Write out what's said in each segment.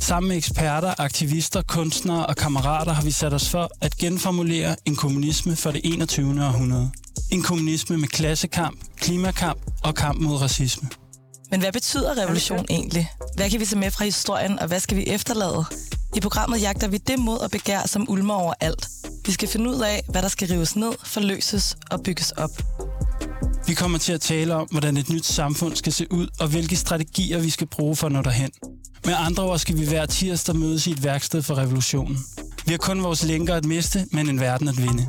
Sammen med eksperter, aktivister, kunstnere og kammerater har vi sat os for at genformulere en kommunisme for det 21. århundrede. En kommunisme med klassekamp, klimakamp og kamp mod racisme. Men hvad betyder revolution egentlig? Hvad kan vi se med fra historien, og hvad skal vi efterlade? I programmet jagter vi det mod og begær, som ulmer over alt. Vi skal finde ud af, hvad der skal rives ned, forløses og bygges op. Vi kommer til at tale om, hvordan et nyt samfund skal se ud, og hvilke strategier vi skal bruge for at nå derhen. Med andre ord skal vi hver tirsdag mødes i et værksted for revolutionen. Vi har kun vores lænker at miste, men en verden at vinde.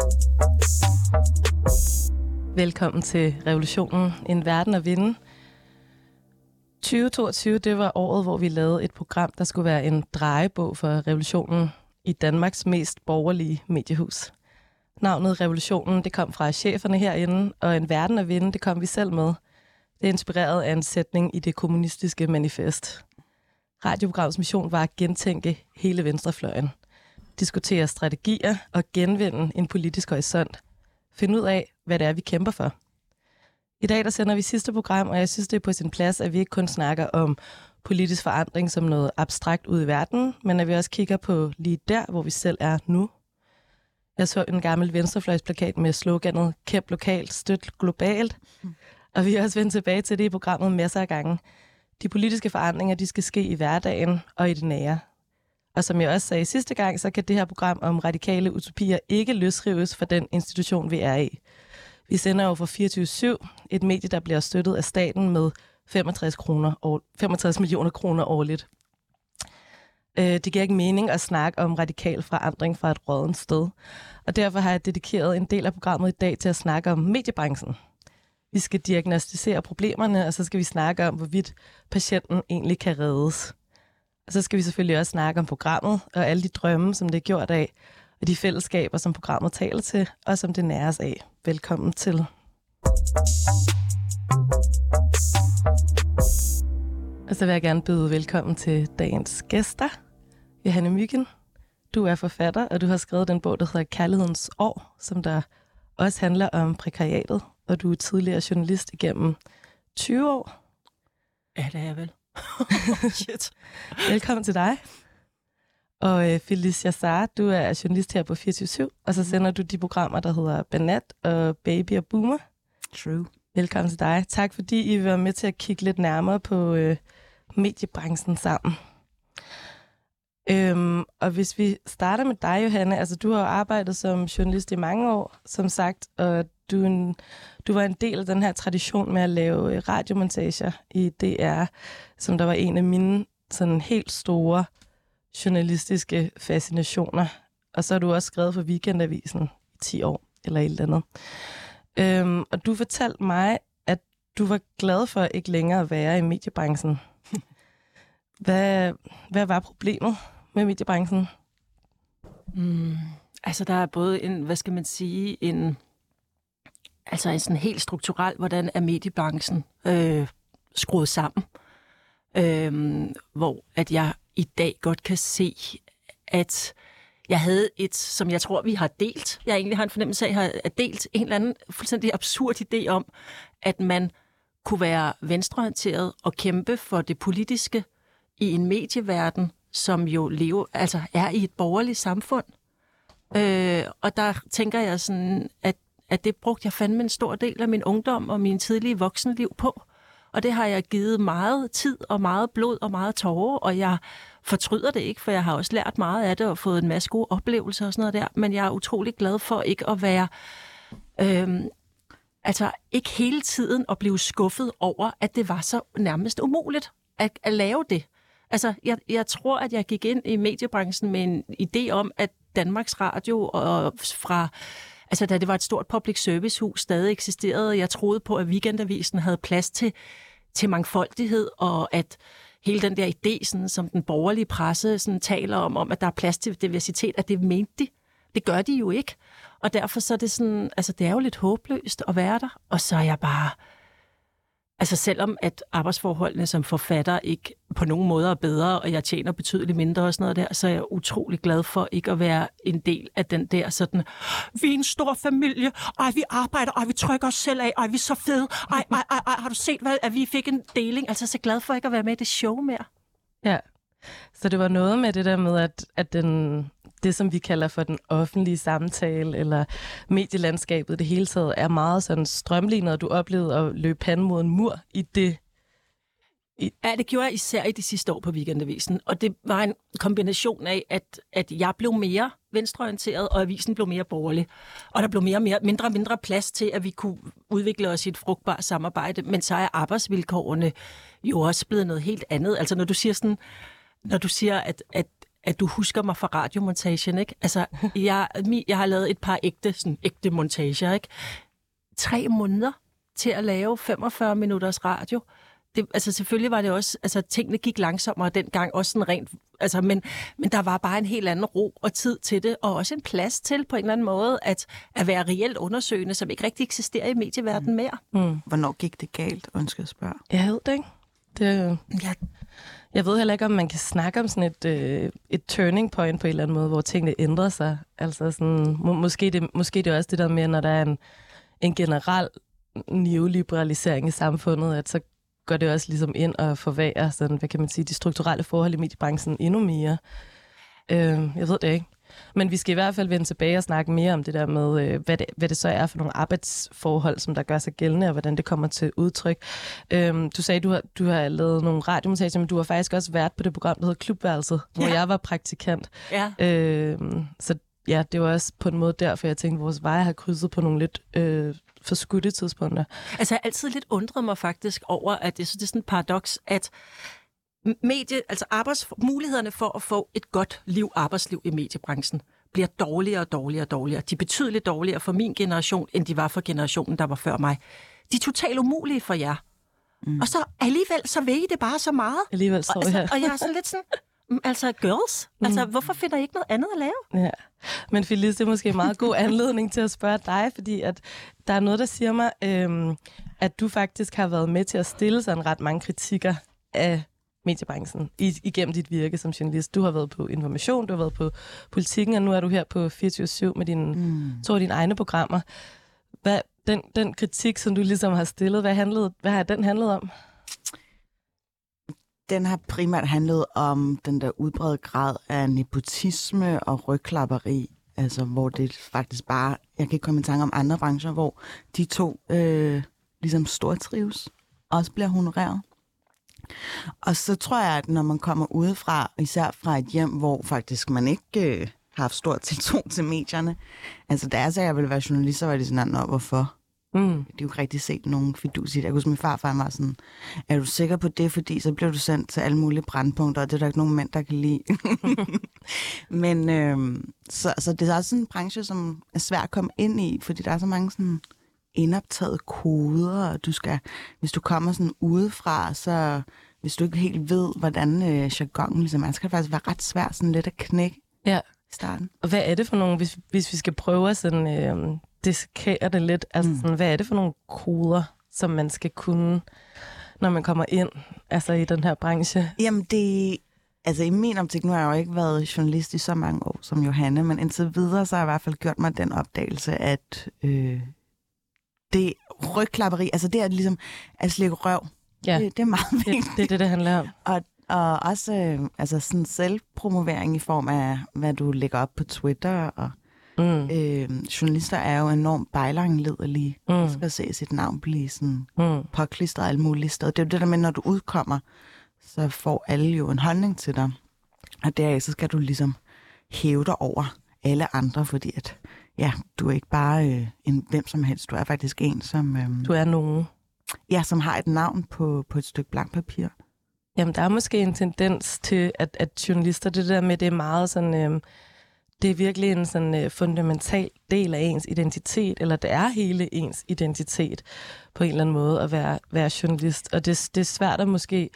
Velkommen til Revolutionen, en verden at vinde. 2022, det var året, hvor vi lavede et program, der skulle være en drejebog for revolutionen i Danmarks mest borgerlige mediehus. Navnet Revolutionen, det kom fra cheferne herinde, og en verden at vinde, det kom vi selv med. Det er inspireret af en sætning i det kommunistiske manifest. Radioprogrammets mission var at gentænke hele venstrefløjen. Diskutere strategier og genvinde en politisk horisont. Finde ud af, hvad det er, vi kæmper for. I dag der sender vi sidste program, og jeg synes, det er på sin plads, at vi ikke kun snakker om politisk forandring som noget abstrakt ud i verden, men at vi også kigger på lige der, hvor vi selv er nu. Jeg så en gammel venstrefløjsplakat med sloganet Kæmp lokalt, støt globalt. Og vi har også vendt tilbage til det i programmet masser af gange. De politiske forandringer, de skal ske i hverdagen og i det nære. Og som jeg også sagde sidste gang, så kan det her program om radikale utopier ikke løsrives fra den institution, vi er i. Vi sender jo for 24-7 et medie, der bliver støttet af staten med 65, kroner, 65 millioner kroner årligt. Øh, det giver ikke mening at snakke om radikal forandring fra et rådent sted. Og derfor har jeg dedikeret en del af programmet i dag til at snakke om mediebranchen. Vi skal diagnostisere problemerne, og så skal vi snakke om, hvorvidt patienten egentlig kan reddes. Og så skal vi selvfølgelig også snakke om programmet og alle de drømme, som det er gjort af, og de fællesskaber, som programmet taler til, og som det næres af. Velkommen til. Og så vil jeg gerne byde velkommen til dagens gæster. Johanne Myggen, du er forfatter, og du har skrevet den bog, der hedder Kærlighedens År, som der også handler om prekariatet, og du er tidligere journalist igennem 20 år. Ja, det er jeg vel. Shit. Velkommen til dig. Og øh, Felicia Sar, du er journalist her på 24 og så sender du de programmer, der hedder Banat og Baby og Boomer. True. Velkommen til dig. Tak fordi I vil være med til at kigge lidt nærmere på øh, mediebranchen sammen. Øhm, og hvis vi starter med dig, Johanne, altså du har arbejdet som journalist i mange år, som sagt, og du, en, du var en del af den her tradition med at lave øh, radiomontager i DR, som der var en af mine sådan helt store journalistiske fascinationer. Og så har du også skrevet for Weekendavisen i 10 år, eller et eller andet. Øhm, og du fortalte mig, at du var glad for ikke længere at være i mediebranchen. Hvad, hvad var problemet med mediebranchen? Mm, altså, der er både en, hvad skal man sige, en, altså en sådan helt strukturel, hvordan er mediebranchen øh, skruet sammen. Øh, hvor at jeg i dag godt kan se, at jeg havde et, som jeg tror, vi har delt. Jeg egentlig har en fornemmelse af, at jeg har delt en eller anden fuldstændig absurd idé om, at man kunne være venstreorienteret og kæmpe for det politiske i en medieverden, som jo lever, altså er i et borgerligt samfund. Øh, og der tænker jeg sådan, at, at det brugte jeg fandme en stor del af min ungdom og min tidlige voksenliv på. Og det har jeg givet meget tid og meget blod og meget tårer, og jeg fortryder det ikke, for jeg har også lært meget af det og fået en masse gode oplevelser og sådan noget der. Men jeg er utrolig glad for ikke at være... Øh, altså ikke hele tiden at blive skuffet over, at det var så nærmest umuligt at, at lave det. Altså, jeg, jeg tror, at jeg gik ind i mediebranchen med en idé om, at Danmarks Radio og fra altså da det var et stort public service hus, stadig eksisterede. Jeg troede på, at Weekendavisen havde plads til, til mangfoldighed, og at hele den der idé, sådan, som den borgerlige presse sådan, taler om, om, at der er plads til diversitet, at det mente de. Det gør de jo ikke. Og derfor så er det sådan, altså det er jo lidt håbløst at være der. Og så er jeg bare, altså selvom at arbejdsforholdene som forfatter ikke på nogen måde er bedre, og jeg tjener betydeligt mindre og sådan noget der, så er jeg utrolig glad for ikke at være en del af den der sådan, vi er en stor familie, ej vi arbejder, ej vi trykker os selv af, ej vi er så fede, ej, ej, ej, ej har du set, hvad, at vi fik en deling? Altså så glad for ikke at være med i det show mere. Ja, så det var noget med det der med, at, at den, det, som vi kalder for den offentlige samtale, eller medielandskabet det hele taget, er meget sådan strømlignet, og du oplevede at løbe panden mod en mur i det. I... Ja, det gjorde jeg især i de sidste år på Weekendavisen, og det var en kombination af, at, at jeg blev mere venstreorienteret, og avisen blev mere borgerlig. Og der blev mere, mere, mindre og mindre plads til, at vi kunne udvikle os i et frugtbart samarbejde, men så er arbejdsvilkårene jo også blevet noget helt andet. Altså når du siger sådan, når du siger, at, at at du husker mig fra radiomontagen, ikke? Altså, jeg, jeg har lavet et par ægte, sådan, ægte montager, ikke? Tre måneder til at lave 45 minutters radio. Det, altså selvfølgelig var det også, altså tingene gik langsommere dengang, også sådan rent, altså, men, men der var bare en helt anden ro og tid til det, og også en plads til på en eller anden måde, at, at være reelt undersøgende, som ikke rigtig eksisterer i medieverdenen mere. Mm. Hvornår gik det galt, ønsker jeg spørge? Jeg ved det ikke. Det, ja, jeg ved heller ikke, om man kan snakke om sådan et, øh, et turning point på en eller anden måde, hvor tingene ændrer sig. Altså sådan, må, måske, det, måske det er også det der med, når der er en, en generel neoliberalisering i samfundet, at så går det også ligesom ind og forværer sådan, hvad kan man sige, de strukturelle forhold i mediebranchen endnu mere. Øh, jeg ved det ikke. Men vi skal i hvert fald vende tilbage og snakke mere om det der med, øh, hvad, det, hvad det så er for nogle arbejdsforhold, som der gør sig gældende, og hvordan det kommer til udtryk. Øhm, du sagde, du har, du har lavet nogle radiomontager, men du har faktisk også været på det program, der hedder Klubværelset, ja. hvor jeg var praktikant. Ja. Øhm, så ja, det var også på en måde derfor, jeg tænkte, at vores veje har krydset på nogle lidt øh, forskudte tidspunkter. Altså, jeg har altid lidt undret mig faktisk over, at det, det er sådan et paradoks, at medie, altså arbejds, mulighederne for at få et godt liv, arbejdsliv i mediebranchen, bliver dårligere og dårligere og dårligere. De er betydeligt dårligere for min generation, end de var for generationen, der var før mig. De er totalt umulige for jer. Mm. Og så alligevel, så ved I det bare så meget. Alligevel står og, altså, her. og jeg er sådan lidt sådan, mm, altså girls, mm. altså hvorfor finder I ikke noget andet at lave? Ja. Men Phyllis, det er måske en meget god anledning til at spørge dig, fordi at der er noget, der siger mig, øhm, at du faktisk har været med til at stille sådan ret mange kritikker af mediebranchen igennem dit virke som journalist. Du har været på Information, du har været på Politikken, og nu er du her på 24 med dine, mm. to af dine egne programmer. Hvad, den, den kritik, som du ligesom har stillet, hvad, handlede, hvad har den handlet om? Den har primært handlet om den der udbredte grad af nepotisme og rygklapperi, altså hvor det faktisk bare, jeg kan ikke komme i tanke om andre brancher, hvor de to øh, ligesom stortrives, også bliver honoreret. Og så tror jeg, at når man kommer udefra, især fra et hjem, hvor faktisk man ikke øh, har haft stor tiltro til medierne, altså da jeg sagde, at jeg ville være journalist, så var det sådan, at hvorfor? Mm. Det er jo ikke rigtig set nogen fidus i det. Jeg kunne min farfar var sådan, er du sikker på det, fordi så bliver du sendt til alle mulige brandpunkter, og det er der ikke nogen mænd, der kan lide. Men øh, så, så det er også sådan en branche, som er svær at komme ind i, fordi der er så mange sådan indoptaget koder, og du skal, hvis du kommer sådan udefra, så hvis du ikke helt ved, hvordan øh, jargonen ligesom er, så kan det faktisk være ret svært sådan lidt at knække ja. i starten. Og hvad er det for nogle, hvis, hvis vi skal prøve at sådan, øh, diskere det lidt, altså mm. sådan, hvad er det for nogle koder, som man skal kunne, når man kommer ind altså i den her branche? Jamen det, altså i min optik, nu har jeg jo ikke været journalist i så mange år som Johanne, men indtil videre, så har jeg i hvert fald gjort mig den opdagelse, at øh, det rygklapperi, altså det er ligesom at slikke røv. Ja. Det, det er meget vigtigt. Det, det er det, det handler om. Og, og også øh, altså sådan selvpromovering i form af, hvad du lægger op på Twitter. Og, mm. øh, journalister er jo enormt bejlangledelige. Mm. Du skal se sit navn blive sådan mm. påklistret alle mulige steder. Det er jo det der med, når du udkommer, så får alle jo en holdning til dig. Og deraf så skal du ligesom hæve dig over alle andre, fordi at ja, du er ikke bare øh, en hvem som helst. Du er faktisk en, som... Øh, du er nogen. Ja, som har et navn på, på et stykke blank papir. Jamen, der er måske en tendens til, at, at journalister, det der med, det er meget sådan... Øh, det er virkelig en sådan øh, fundamental del af ens identitet, eller det er hele ens identitet på en eller anden måde at være, være journalist. Og det, det er svært at måske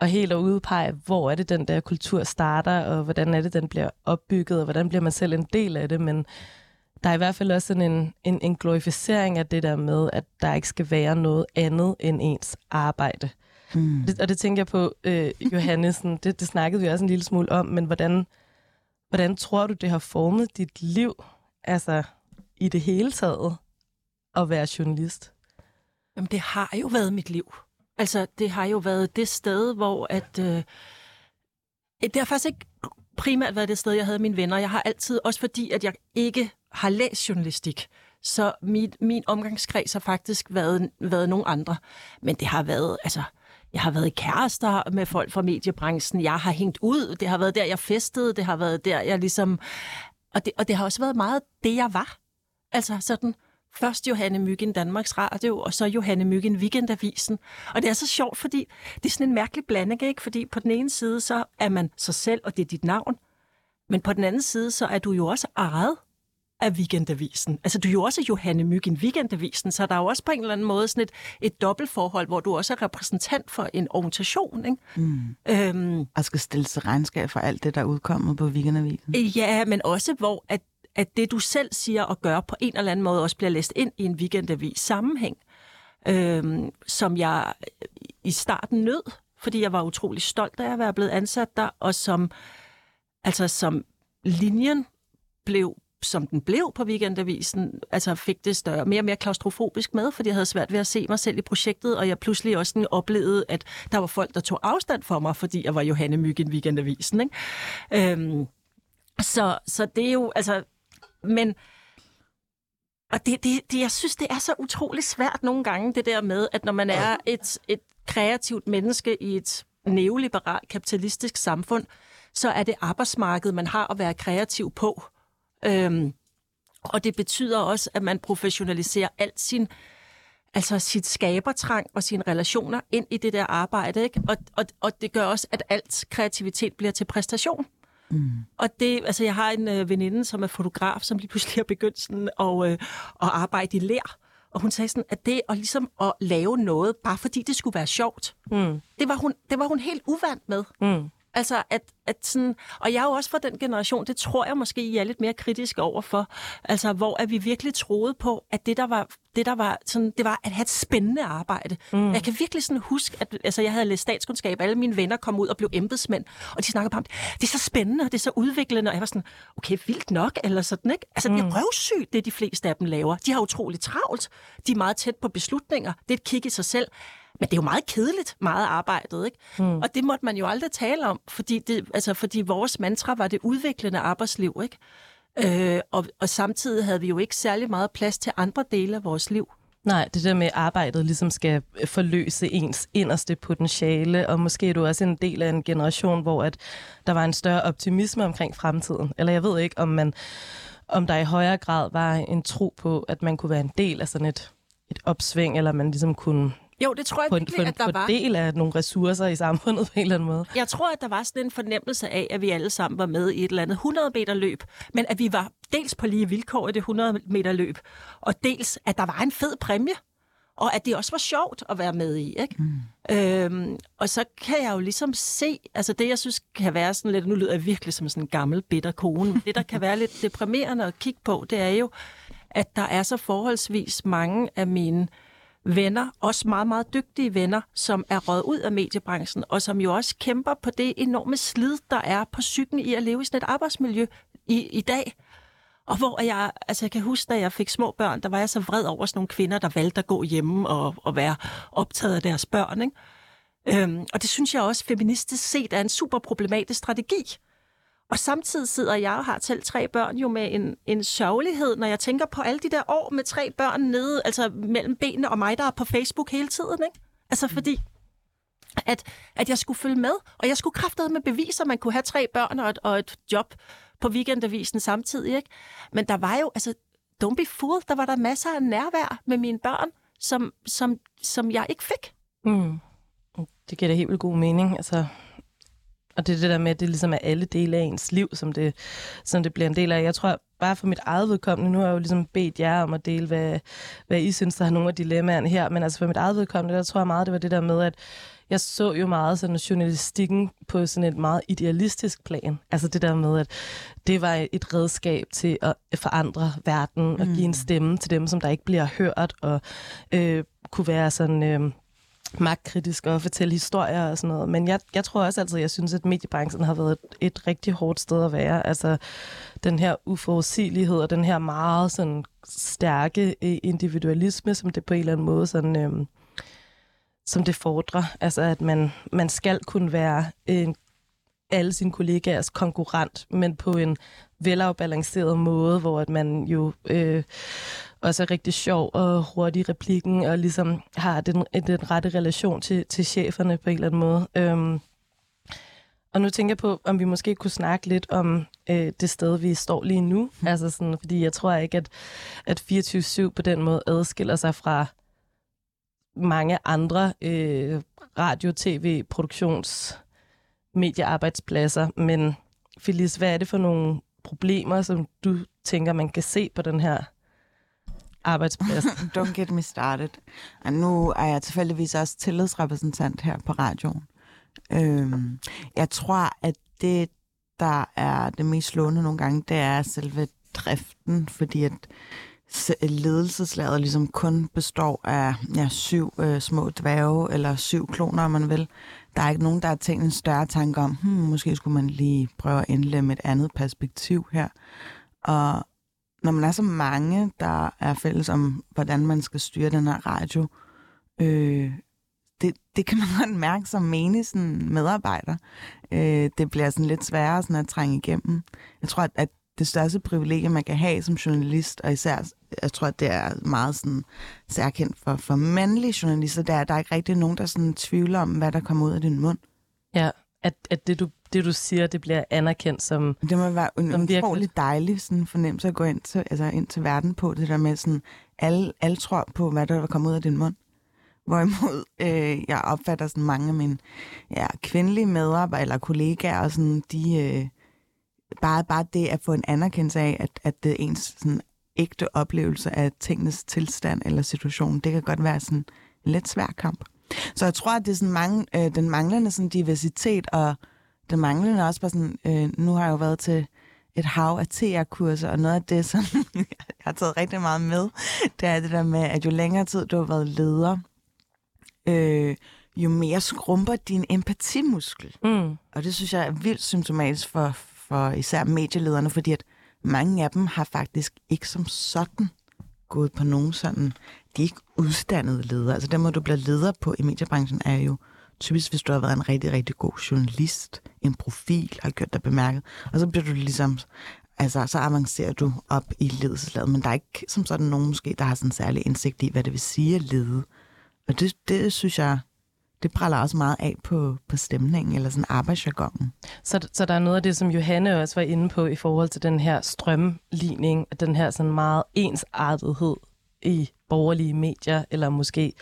og helt at udpege, hvor er det, den der kultur starter, og hvordan er det, den bliver opbygget, og hvordan bliver man selv en del af det, men der er i hvert fald også sådan en, en, en glorificering af det der med, at der ikke skal være noget andet end ens arbejde. Mm. Det, og det tænker jeg på, øh, Johannesen, det, det snakkede vi også en lille smule om, men hvordan, hvordan tror du, det har formet dit liv, altså i det hele taget, at være journalist? Jamen, det har jo været mit liv. Altså, det har jo været det sted, hvor at... Øh, det har faktisk ikke primært været det sted, jeg havde mine venner. Jeg har altid, også fordi, at jeg ikke har læst journalistik, så min, min omgangskreds har faktisk været, været nogle andre. Men det har været, altså, jeg har været i kærester med folk fra mediebranchen. Jeg har hængt ud. Det har været der, jeg festede. Det har været der, jeg ligesom... Og det, og det har også været meget det, jeg var. Altså sådan, først Johanne Myggen Danmarks Radio, og så Johanne Myggen Weekendavisen. Og det er så sjovt, fordi det er sådan en mærkelig blanding, ikke? Fordi på den ene side, så er man sig selv, og det er dit navn. Men på den anden side, så er du jo også ejet af Weekendavisen. Altså, du er jo også Johanne Myggen Weekendavisen, så der er jo også på en eller anden måde sådan et, et dobbeltforhold, hvor du også er repræsentant for en organisation, ikke? Mm. Øhm, og skal stille sig regnskab for alt det, der er udkommet på Weekendavisen. Ja, men også hvor at, at det, du selv siger og gør, på en eller anden måde også bliver læst ind i en Weekendavis sammenhæng, øhm, som jeg i starten nød, fordi jeg var utrolig stolt af at være blevet ansat der, og som, altså som linjen blev som den blev på Weekendavisen, altså fik det større, mere og mere klaustrofobisk med, fordi jeg havde svært ved at se mig selv i projektet, og jeg pludselig også sådan oplevede, at der var folk, der tog afstand for mig, fordi jeg var Johanne Myggen Weekendavisen. Ikke? Øhm, så, så det er jo, altså, men, og det, det, det, jeg synes, det er så utrolig svært nogle gange, det der med, at når man er et, et kreativt menneske i et neoliberalt kapitalistisk samfund, så er det arbejdsmarkedet, man har at være kreativ på. Øhm, og det betyder også, at man professionaliserer alt sin altså sit skabertrang og sine relationer ind i det der arbejde. Ikke? Og, og, og det gør også, at alt kreativitet bliver til præstation. Mm. Og det, altså jeg har en øh, veninde, som er fotograf, som lige pludselig har begyndt sådan at, øh, at arbejde i lær. Og hun sagde sådan, at det at, ligesom at lave noget, bare fordi det skulle være sjovt, mm. det, var hun, det var hun helt uvant med. Mm. Altså, at, at sådan, og jeg er jo også fra den generation, det tror jeg måske, I er lidt mere kritiske overfor, altså, hvor at vi virkelig troede på, at det, der var, det, der var sådan, det var at have et spændende arbejde. Mm. Jeg kan virkelig sådan huske, at altså, jeg havde læst statskundskab, alle mine venner kom ud og blev embedsmænd, og de snakkede om, det er så spændende, og det er så udviklende, og jeg var sådan, okay, vildt nok, eller sådan, ikke? Altså, mm. det er mm. røvsygt, det de fleste af dem laver. De har utroligt travlt, de er meget tæt på beslutninger, det er et kig i sig selv. Men det er jo meget kedeligt, meget arbejdet, ikke? Mm. Og det måtte man jo aldrig tale om, fordi, det, altså, fordi vores mantra var det udviklende arbejdsliv, ikke? Øh, og, og samtidig havde vi jo ikke særlig meget plads til andre dele af vores liv. Nej, det der med, arbejdet ligesom skal forløse ens inderste potentiale, og måske er du også en del af en generation, hvor at der var en større optimisme omkring fremtiden. Eller jeg ved ikke, om man om der i højere grad var en tro på, at man kunne være en del af sådan et, et opsving, eller man ligesom kunne jo, det tror jeg på, virkelig, at der var. del af nogle ressourcer i samfundet på en eller anden måde. Jeg tror, at der var sådan en fornemmelse af, at vi alle sammen var med i et eller andet 100 meter løb, men at vi var dels på lige vilkår i det 100 meter løb, og dels, at der var en fed præmie, og at det også var sjovt at være med i. Ikke? Mm. Øhm, og så kan jeg jo ligesom se, altså det, jeg synes kan være sådan lidt, nu lyder jeg virkelig som sådan en gammel, bitter kone, det, der kan være lidt deprimerende at kigge på, det er jo, at der er så forholdsvis mange af mine øh, venner, også meget, meget dygtige venner, som er råd ud af mediebranchen, og som jo også kæmper på det enorme slid, der er på psyken i at leve i sådan et arbejdsmiljø i, i dag. Og hvor jeg, altså jeg kan huske, da jeg fik små børn, der var jeg så vred over sådan nogle kvinder, der valgte at gå hjemme og, og være optaget af deres børn. Ikke? Øhm, og det synes jeg også feministisk set er en super problematisk strategi. Og samtidig sidder jeg og har selv tre børn jo med en, en sørgelighed, når jeg tænker på alle de der år med tre børn nede, altså mellem benene og mig, der er på Facebook hele tiden. Ikke? Altså fordi, at, at jeg skulle følge med, og jeg skulle kraftede med beviser, at man kunne have tre børn og et, og et job på weekendavisen samtidig. Ikke? Men der var jo, altså, don't be fooled, der var der masser af nærvær med mine børn, som, som, som jeg ikke fik. Mm. Det giver da helt vildt god mening. Altså, og det er det der med, at det ligesom er alle dele af ens liv, som det, som det bliver en del af. Jeg tror, bare for mit eget vedkommende, nu har jeg jo ligesom bedt jer om at dele, hvad, hvad I synes, der har nogle af dilemmaerne her, men altså for mit eget vedkommende, der tror jeg meget, det var det der med, at jeg så jo meget sådan journalistikken på sådan et meget idealistisk plan. Altså det der med, at det var et redskab til at forandre verden og give en stemme til dem, som der ikke bliver hørt, og øh, kunne være sådan... Øh, magtkritisk og fortælle historier og sådan noget. Men jeg, jeg tror også altid, jeg synes, at mediebranchen har været et, et rigtig hårdt sted at være. Altså den her uforudsigelighed og den her meget sådan stærke øh, individualisme, som det på en eller anden måde sådan, øhm, som det fordrer. Altså at man, man skal kunne være en alle sine kollegaers konkurrent, men på en velafbalanceret måde, hvor at man jo øh, også er rigtig sjov og hurtig i replikken, og ligesom har den, den rette relation til, til cheferne på en eller anden måde. Øhm, og nu tænker jeg på, om vi måske kunne snakke lidt om øh, det sted, vi står lige nu. Mm. Altså sådan, fordi jeg tror ikke, at, at 24-7 på den måde adskiller sig fra mange andre øh, radio, tv, produktions, mediearbejdspladser. Men Felice, hvad er det for nogle problemer, som du tænker, man kan se på den her arbejdsplads. Don't get me started. Og nu er jeg tilfældigvis også tillidsrepræsentant her på radioen. Øhm, jeg tror, at det, der er det mest slående nogle gange, det er selve driften, fordi at ledelseslaget ligesom kun består af ja, syv øh, små dværge, eller syv kloner, om man vil. Der er ikke nogen, der har tænkt en større tanke om, hmm, måske skulle man lige prøve at indlemme et andet perspektiv her. Og når man er så mange, der er fælles om, hvordan man skal styre den her radio, øh, det, det kan man godt mærke som menig sådan medarbejder. Øh, det bliver sådan lidt sværere sådan at trænge igennem. Jeg tror, at, at det største privilegie, man kan have som journalist, og især, jeg tror, at det er meget sådan særkendt for, for mandlige journalister, det er, at der er ikke rigtig nogen, der sådan tvivler om, hvad der kommer ud af din mund. Ja, at, at det, du, det, du siger, det bliver anerkendt som Det må være en utrolig dejlig sådan fornemmelse at gå ind til, altså ind til verden på, det der med sådan, alle, alle tror på, hvad der kommer ud af din mund. Hvorimod øh, jeg opfatter sådan mange af mine ja, kvindelige medarbejdere eller kollegaer, og sådan, de, øh, bare, bare det at få en anerkendelse af, at, at det er ens sådan, ægte oplevelse af tingenes tilstand eller situation, det kan godt være sådan en lidt svær kamp. Så jeg tror, at det er sådan mange, øh, den manglende sådan, diversitet, og den manglende også bare sådan, øh, nu har jeg jo været til et hav af TR-kurser, og noget af det, som jeg har taget rigtig meget med, det er det der med, at jo længere tid du har været leder, øh, jo mere skrumper din empatimuskel. Mm. Og det synes jeg er vildt symptomatisk for, for især medielederne, fordi at mange af dem har faktisk ikke som sådan gået på nogen sådan, de er ikke uddannede ledere. Altså dem, hvor du bliver leder på i mediebranchen, er jo typisk, hvis du har været en rigtig, rigtig god journalist, en profil, har gjort dig bemærket, og så bliver du ligesom, altså så avancerer du op i ledelseslaget, men der er ikke som sådan nogen måske, der har sådan særlig indsigt i, hvad det vil sige at lede. Og det, det synes jeg, det praller også meget af på, på stemningen, eller sådan arbejdsjargonen. Så, så der er noget af det, som Johanne også var inde på i forhold til den her strømligning, den her sådan meget ensartethed i borgerlige medier, eller måske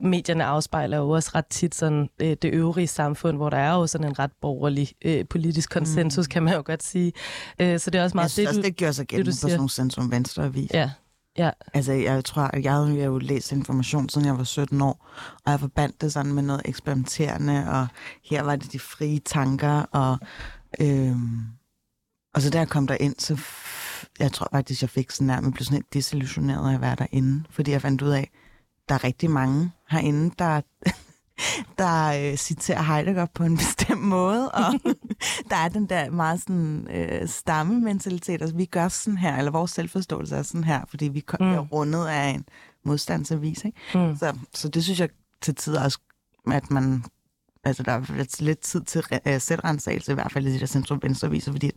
medierne afspejler jo også ret tit sådan, øh, det øvrige samfund, hvor der er jo sådan en ret borgerlig øh, politisk konsensus, mm. kan man jo godt sige. Øh, så det er også meget jeg synes det, også, det gør sig gennem på sådan nogle centrum venstre avis. Ja, Ja. Altså, jeg tror, at jeg havde jo læst information, siden jeg var 17 år, og jeg forbandt det sådan med noget eksperimenterende, og her var det de frie tanker, og, øhm, og så da jeg kom der ind, så jeg tror faktisk, jeg fik sådan nærmest blev sådan lidt desillusioneret af at være derinde, fordi jeg fandt ud af, der er rigtig mange herinde, der der øh, citerer Heidegger på en bestemt måde, og der er den der meget sådan øh, stammementalitet, altså vi gør sådan her, eller vores selvforståelse er sådan her, fordi vi mm. er rundet af en modstandsavis, ikke? Mm. Så, så det synes jeg til tider også, at man altså der er lidt, lidt tid til uh, selvrensagelse, i hvert fald i de der centrum venstreviser, fordi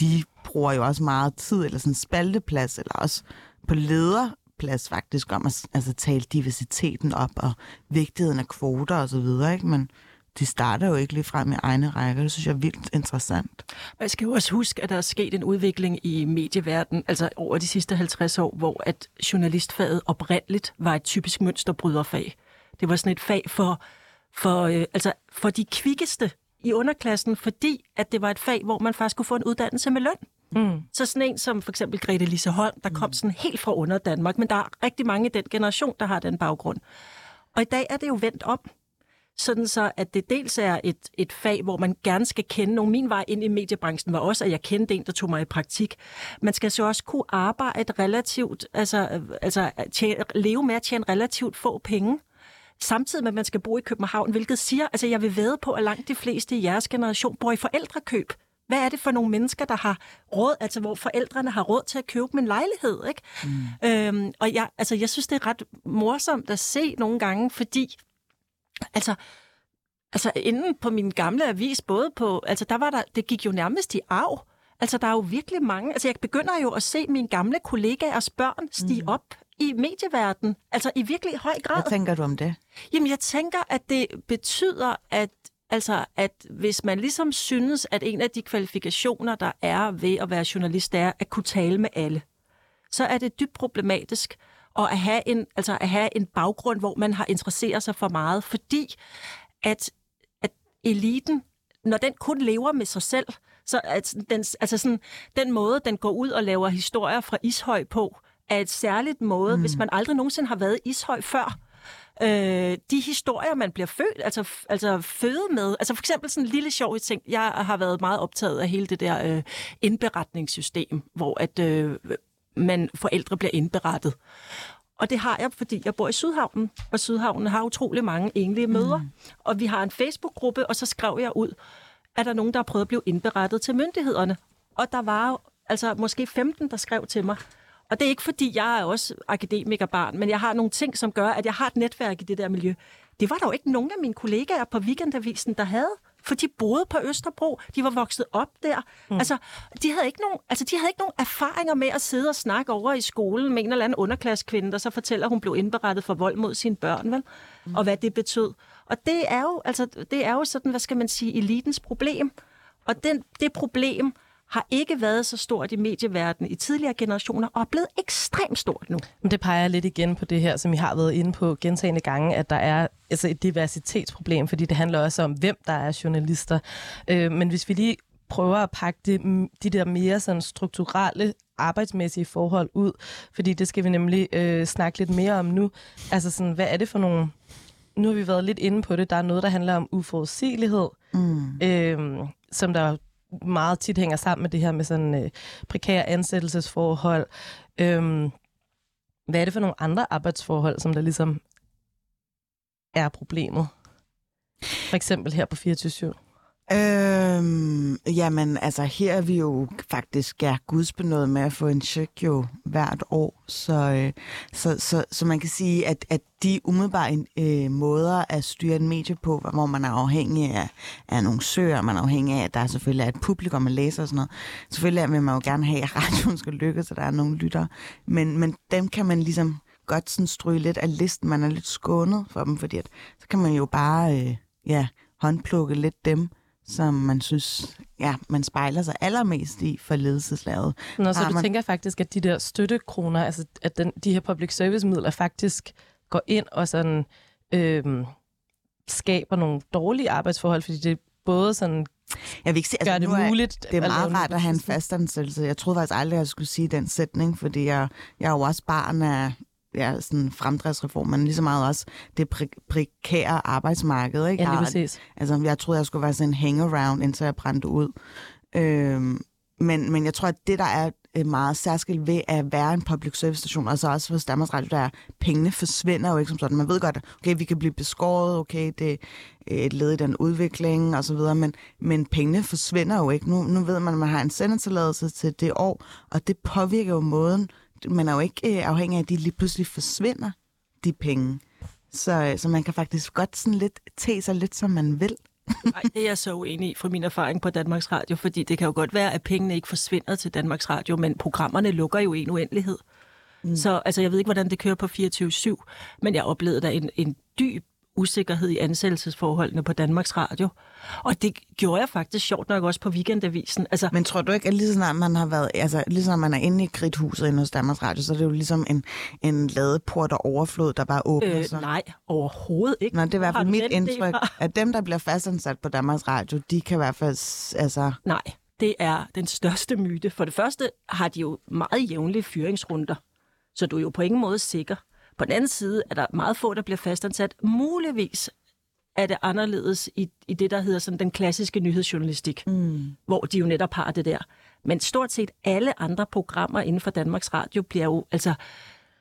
de bruger jo også meget tid, eller sådan spalteplads, eller også på leder plads faktisk om at altså, tale diversiteten op og vigtigheden af kvoter og så videre, ikke? Men de starter jo ikke lige frem med egne rækker. Det synes jeg er vildt interessant. Man skal jo også huske, at der er sket en udvikling i medieverdenen, altså over de sidste 50 år, hvor at journalistfaget oprindeligt var et typisk mønsterbryderfag. Det var sådan et fag for, for, øh, altså for de kvikkeste i underklassen, fordi at det var et fag, hvor man faktisk kunne få en uddannelse med løn. Mm. Så sådan en som for eksempel Grete Lise Holm, der kom mm. sådan helt fra under Danmark, men der er rigtig mange i den generation, der har den baggrund. Og i dag er det jo vendt om. sådan så at det dels er et, et fag, hvor man gerne skal kende nogen. Min vej ind i mediebranchen var også, at jeg kendte en, der tog mig i praktik. Man skal så også kunne arbejde relativt, altså, altså tjene, leve med at tjene relativt få penge samtidig med, at man skal bo i København, hvilket siger, altså jeg vil ved på, at langt de fleste i jeres generation bor i forældrekøb. Hvad er det for nogle mennesker, der har råd, altså hvor forældrene har råd til at købe en lejlighed, ikke? Mm. Øhm, og jeg, altså, jeg synes, det er ret morsomt at se nogle gange, fordi altså, altså inden på min gamle avis, både på, altså der var der, det gik jo nærmest i arv. Altså, der er jo virkelig mange... Altså, jeg begynder jo at se mine gamle kollegaers børn stige mm. op i medieverdenen. Altså, i virkelig høj grad. Hvad tænker du om det? Jamen, jeg tænker, at det betyder, at Altså, at hvis man ligesom synes, at en af de kvalifikationer, der er ved at være journalist, er at kunne tale med alle, så er det dybt problematisk og at have en, altså at have en baggrund, hvor man har interesseret sig for meget, fordi at, at eliten, når den kun lever med sig selv, så at den, altså sådan, den måde, den går ud og laver historier fra Ishøj på, er et særligt måde, mm. hvis man aldrig nogensinde har været i Ishøj før, øh, de historier, man bliver født, altså, altså føde med. Altså for eksempel sådan en lille sjov ting. Jeg har været meget optaget af hele det der øh, indberetningssystem, hvor at øh, man forældre bliver indberettet. Og det har jeg, fordi jeg bor i Sydhavnen, og Sydhavnen har utrolig mange enlige møder. Mm. Og vi har en Facebook-gruppe, og så skrev jeg ud, at der er nogen, der har prøvet at blive indberettet til myndighederne. Og der var altså måske 15, der skrev til mig, og det er ikke, fordi jeg er også akademikerbarn, men jeg har nogle ting, som gør, at jeg har et netværk i det der miljø. Det var der jo ikke nogen af mine kollegaer på Weekendavisen, der havde for de boede på Østerbro, de var vokset op der. Mm. Altså, de havde, ikke nogen, altså, de havde ikke nogen erfaringer med at sidde og snakke over i skolen med en eller anden underklassekvinde, der så fortæller, at hun blev indberettet for vold mod sine børn, vel? Mm. og hvad det betød. Og det er jo, altså, det er jo sådan, hvad skal man sige, elitens problem. Og den, det problem har ikke været så stort i medieverdenen i tidligere generationer, og er blevet ekstremt stort nu. Men det peger lidt igen på det her, som I har været inde på gentagende gange, at der er altså et diversitetsproblem, fordi det handler også om, hvem der er journalister. Øh, men hvis vi lige prøver at pakke de, de der mere sådan strukturelle arbejdsmæssige forhold ud, fordi det skal vi nemlig øh, snakke lidt mere om nu. Altså sådan, hvad er det for nogle... Nu har vi været lidt inde på det. Der er noget, der handler om uforudsigelighed, mm. øh, som der meget tit hænger sammen med det her med sådan øh, prekære ansættelsesforhold. Øhm, hvad er det for nogle andre arbejdsforhold, som der ligesom er problemet? For eksempel her på 24 Øhm, jamen, altså her er vi jo faktisk ja, gudsbenået med at få en check jo hvert år, så, øh, så, så, så man kan sige, at, at de umiddelbare øh, måder at styre en medie på, hvor man er afhængig af, af nogle søger, man er afhængig af, at der selvfølgelig er et publikum, man læser og sådan noget. Selvfølgelig vil man jo gerne have, at radioen skal lykkes, så der er nogle lyttere, men, men dem kan man ligesom godt sådan stryge lidt af listen, man er lidt skånet for dem, fordi at, så kan man jo bare øh, ja, håndplukke lidt dem, som man synes, ja, man spejler sig allermest i for ledelseslaget. Nå, så du man... tænker faktisk, at de der støttekroner, altså at den, de her public service midler faktisk går ind og sådan øh, skaber nogle dårlige arbejdsforhold, fordi det både sådan jeg vil ikke se, altså, gør det er, muligt. Det er meget rart at have en fastansættelse. Jeg troede faktisk aldrig, at jeg skulle sige den sætning, fordi jeg, jeg er jo også barn af ja, sådan fremdriftsreform, men lige så meget også det pre- prekære arbejdsmarked. Ikke? Ja, lige præcis. Altså, jeg troede, jeg skulle være sådan en hangaround, indtil jeg brændte ud. Øhm, men, men jeg tror, at det, der er øh, meget særskilt ved at være en public service station, altså også hos Danmarks Radio, der er, pengene forsvinder jo ikke som sådan. Man ved godt, okay, vi kan blive beskåret, okay, det er et led i den udvikling og så videre, men, men pengene forsvinder jo ikke. Nu, nu ved man, at man har en sendetilladelse til det år, og det påvirker jo måden, man er jo ikke øh, afhængig af, at de lige pludselig forsvinder, de penge. Så, øh, så man kan faktisk godt sådan lidt tage sig lidt, som man vil. Nej, det er jeg så uenig i fra min erfaring på Danmarks Radio, fordi det kan jo godt være, at pengene ikke forsvinder til Danmarks Radio, men programmerne lukker jo en uendelighed. Mm. Så altså, jeg ved ikke, hvordan det kører på 24-7, men jeg oplevede der en, en dyb usikkerhed i ansættelsesforholdene på Danmarks Radio. Og det gjorde jeg faktisk sjovt nok også på Weekendavisen. Altså, Men tror du ikke, at lige snart man har været, altså lige snart man er inde i kridthuset inde hos Danmarks Radio, så er det jo ligesom en, en ladeport og overflod, der bare åbner øh, sig? Nej, overhovedet ikke. Nå, det er i hvert fald mit indtryk, at dem, der bliver fastansat på Danmarks Radio, de kan i hvert fald, altså... Nej, det er den største myte. For det første har de jo meget jævnlige fyringsrunder, så du er jo på ingen måde sikker. På den anden side er der meget få, der bliver fastansat. Muligvis er det anderledes i, i det, der hedder sådan den klassiske nyhedsjournalistik, mm. hvor de jo netop har det der. Men stort set alle andre programmer inden for Danmarks Radio bliver jo, altså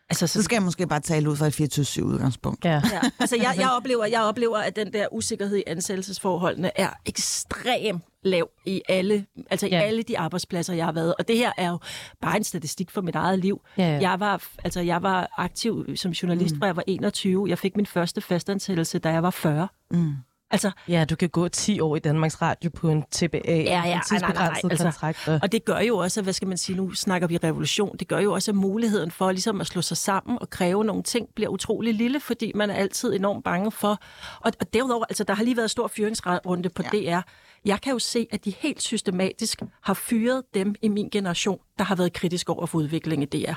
Altså, så, så skal jeg måske bare tale ud fra et 24 udgangspunkt. Ja. ja. Altså, jeg, jeg, oplever, jeg oplever, at den der usikkerhed i ansættelsesforholdene er ekstrem lav i alle, altså ja. i alle de arbejdspladser, jeg har været. Og det her er jo bare en statistik for mit eget liv. Ja, ja. Jeg, var, altså, jeg var aktiv som journalist, mm. fra jeg var 21. Jeg fik min første fastansættelse, da jeg var 40. Mm. Altså, ja, du kan gå 10 år i Danmarks Radio på en TBA, ja, ja, en tidsbegrænset nej, nej, nej. Altså, kontrakt. Og... og det gør jo også, hvad skal man sige, nu snakker vi revolution, det gør jo også, at muligheden for ligesom at slå sig sammen og kræve nogle ting bliver utrolig lille, fordi man er altid enormt bange for. Og, og derudover, altså der har lige været stor fyringsrunde på ja. DR. Jeg kan jo se, at de helt systematisk har fyret dem i min generation, der har været kritisk over for udviklingen i DR.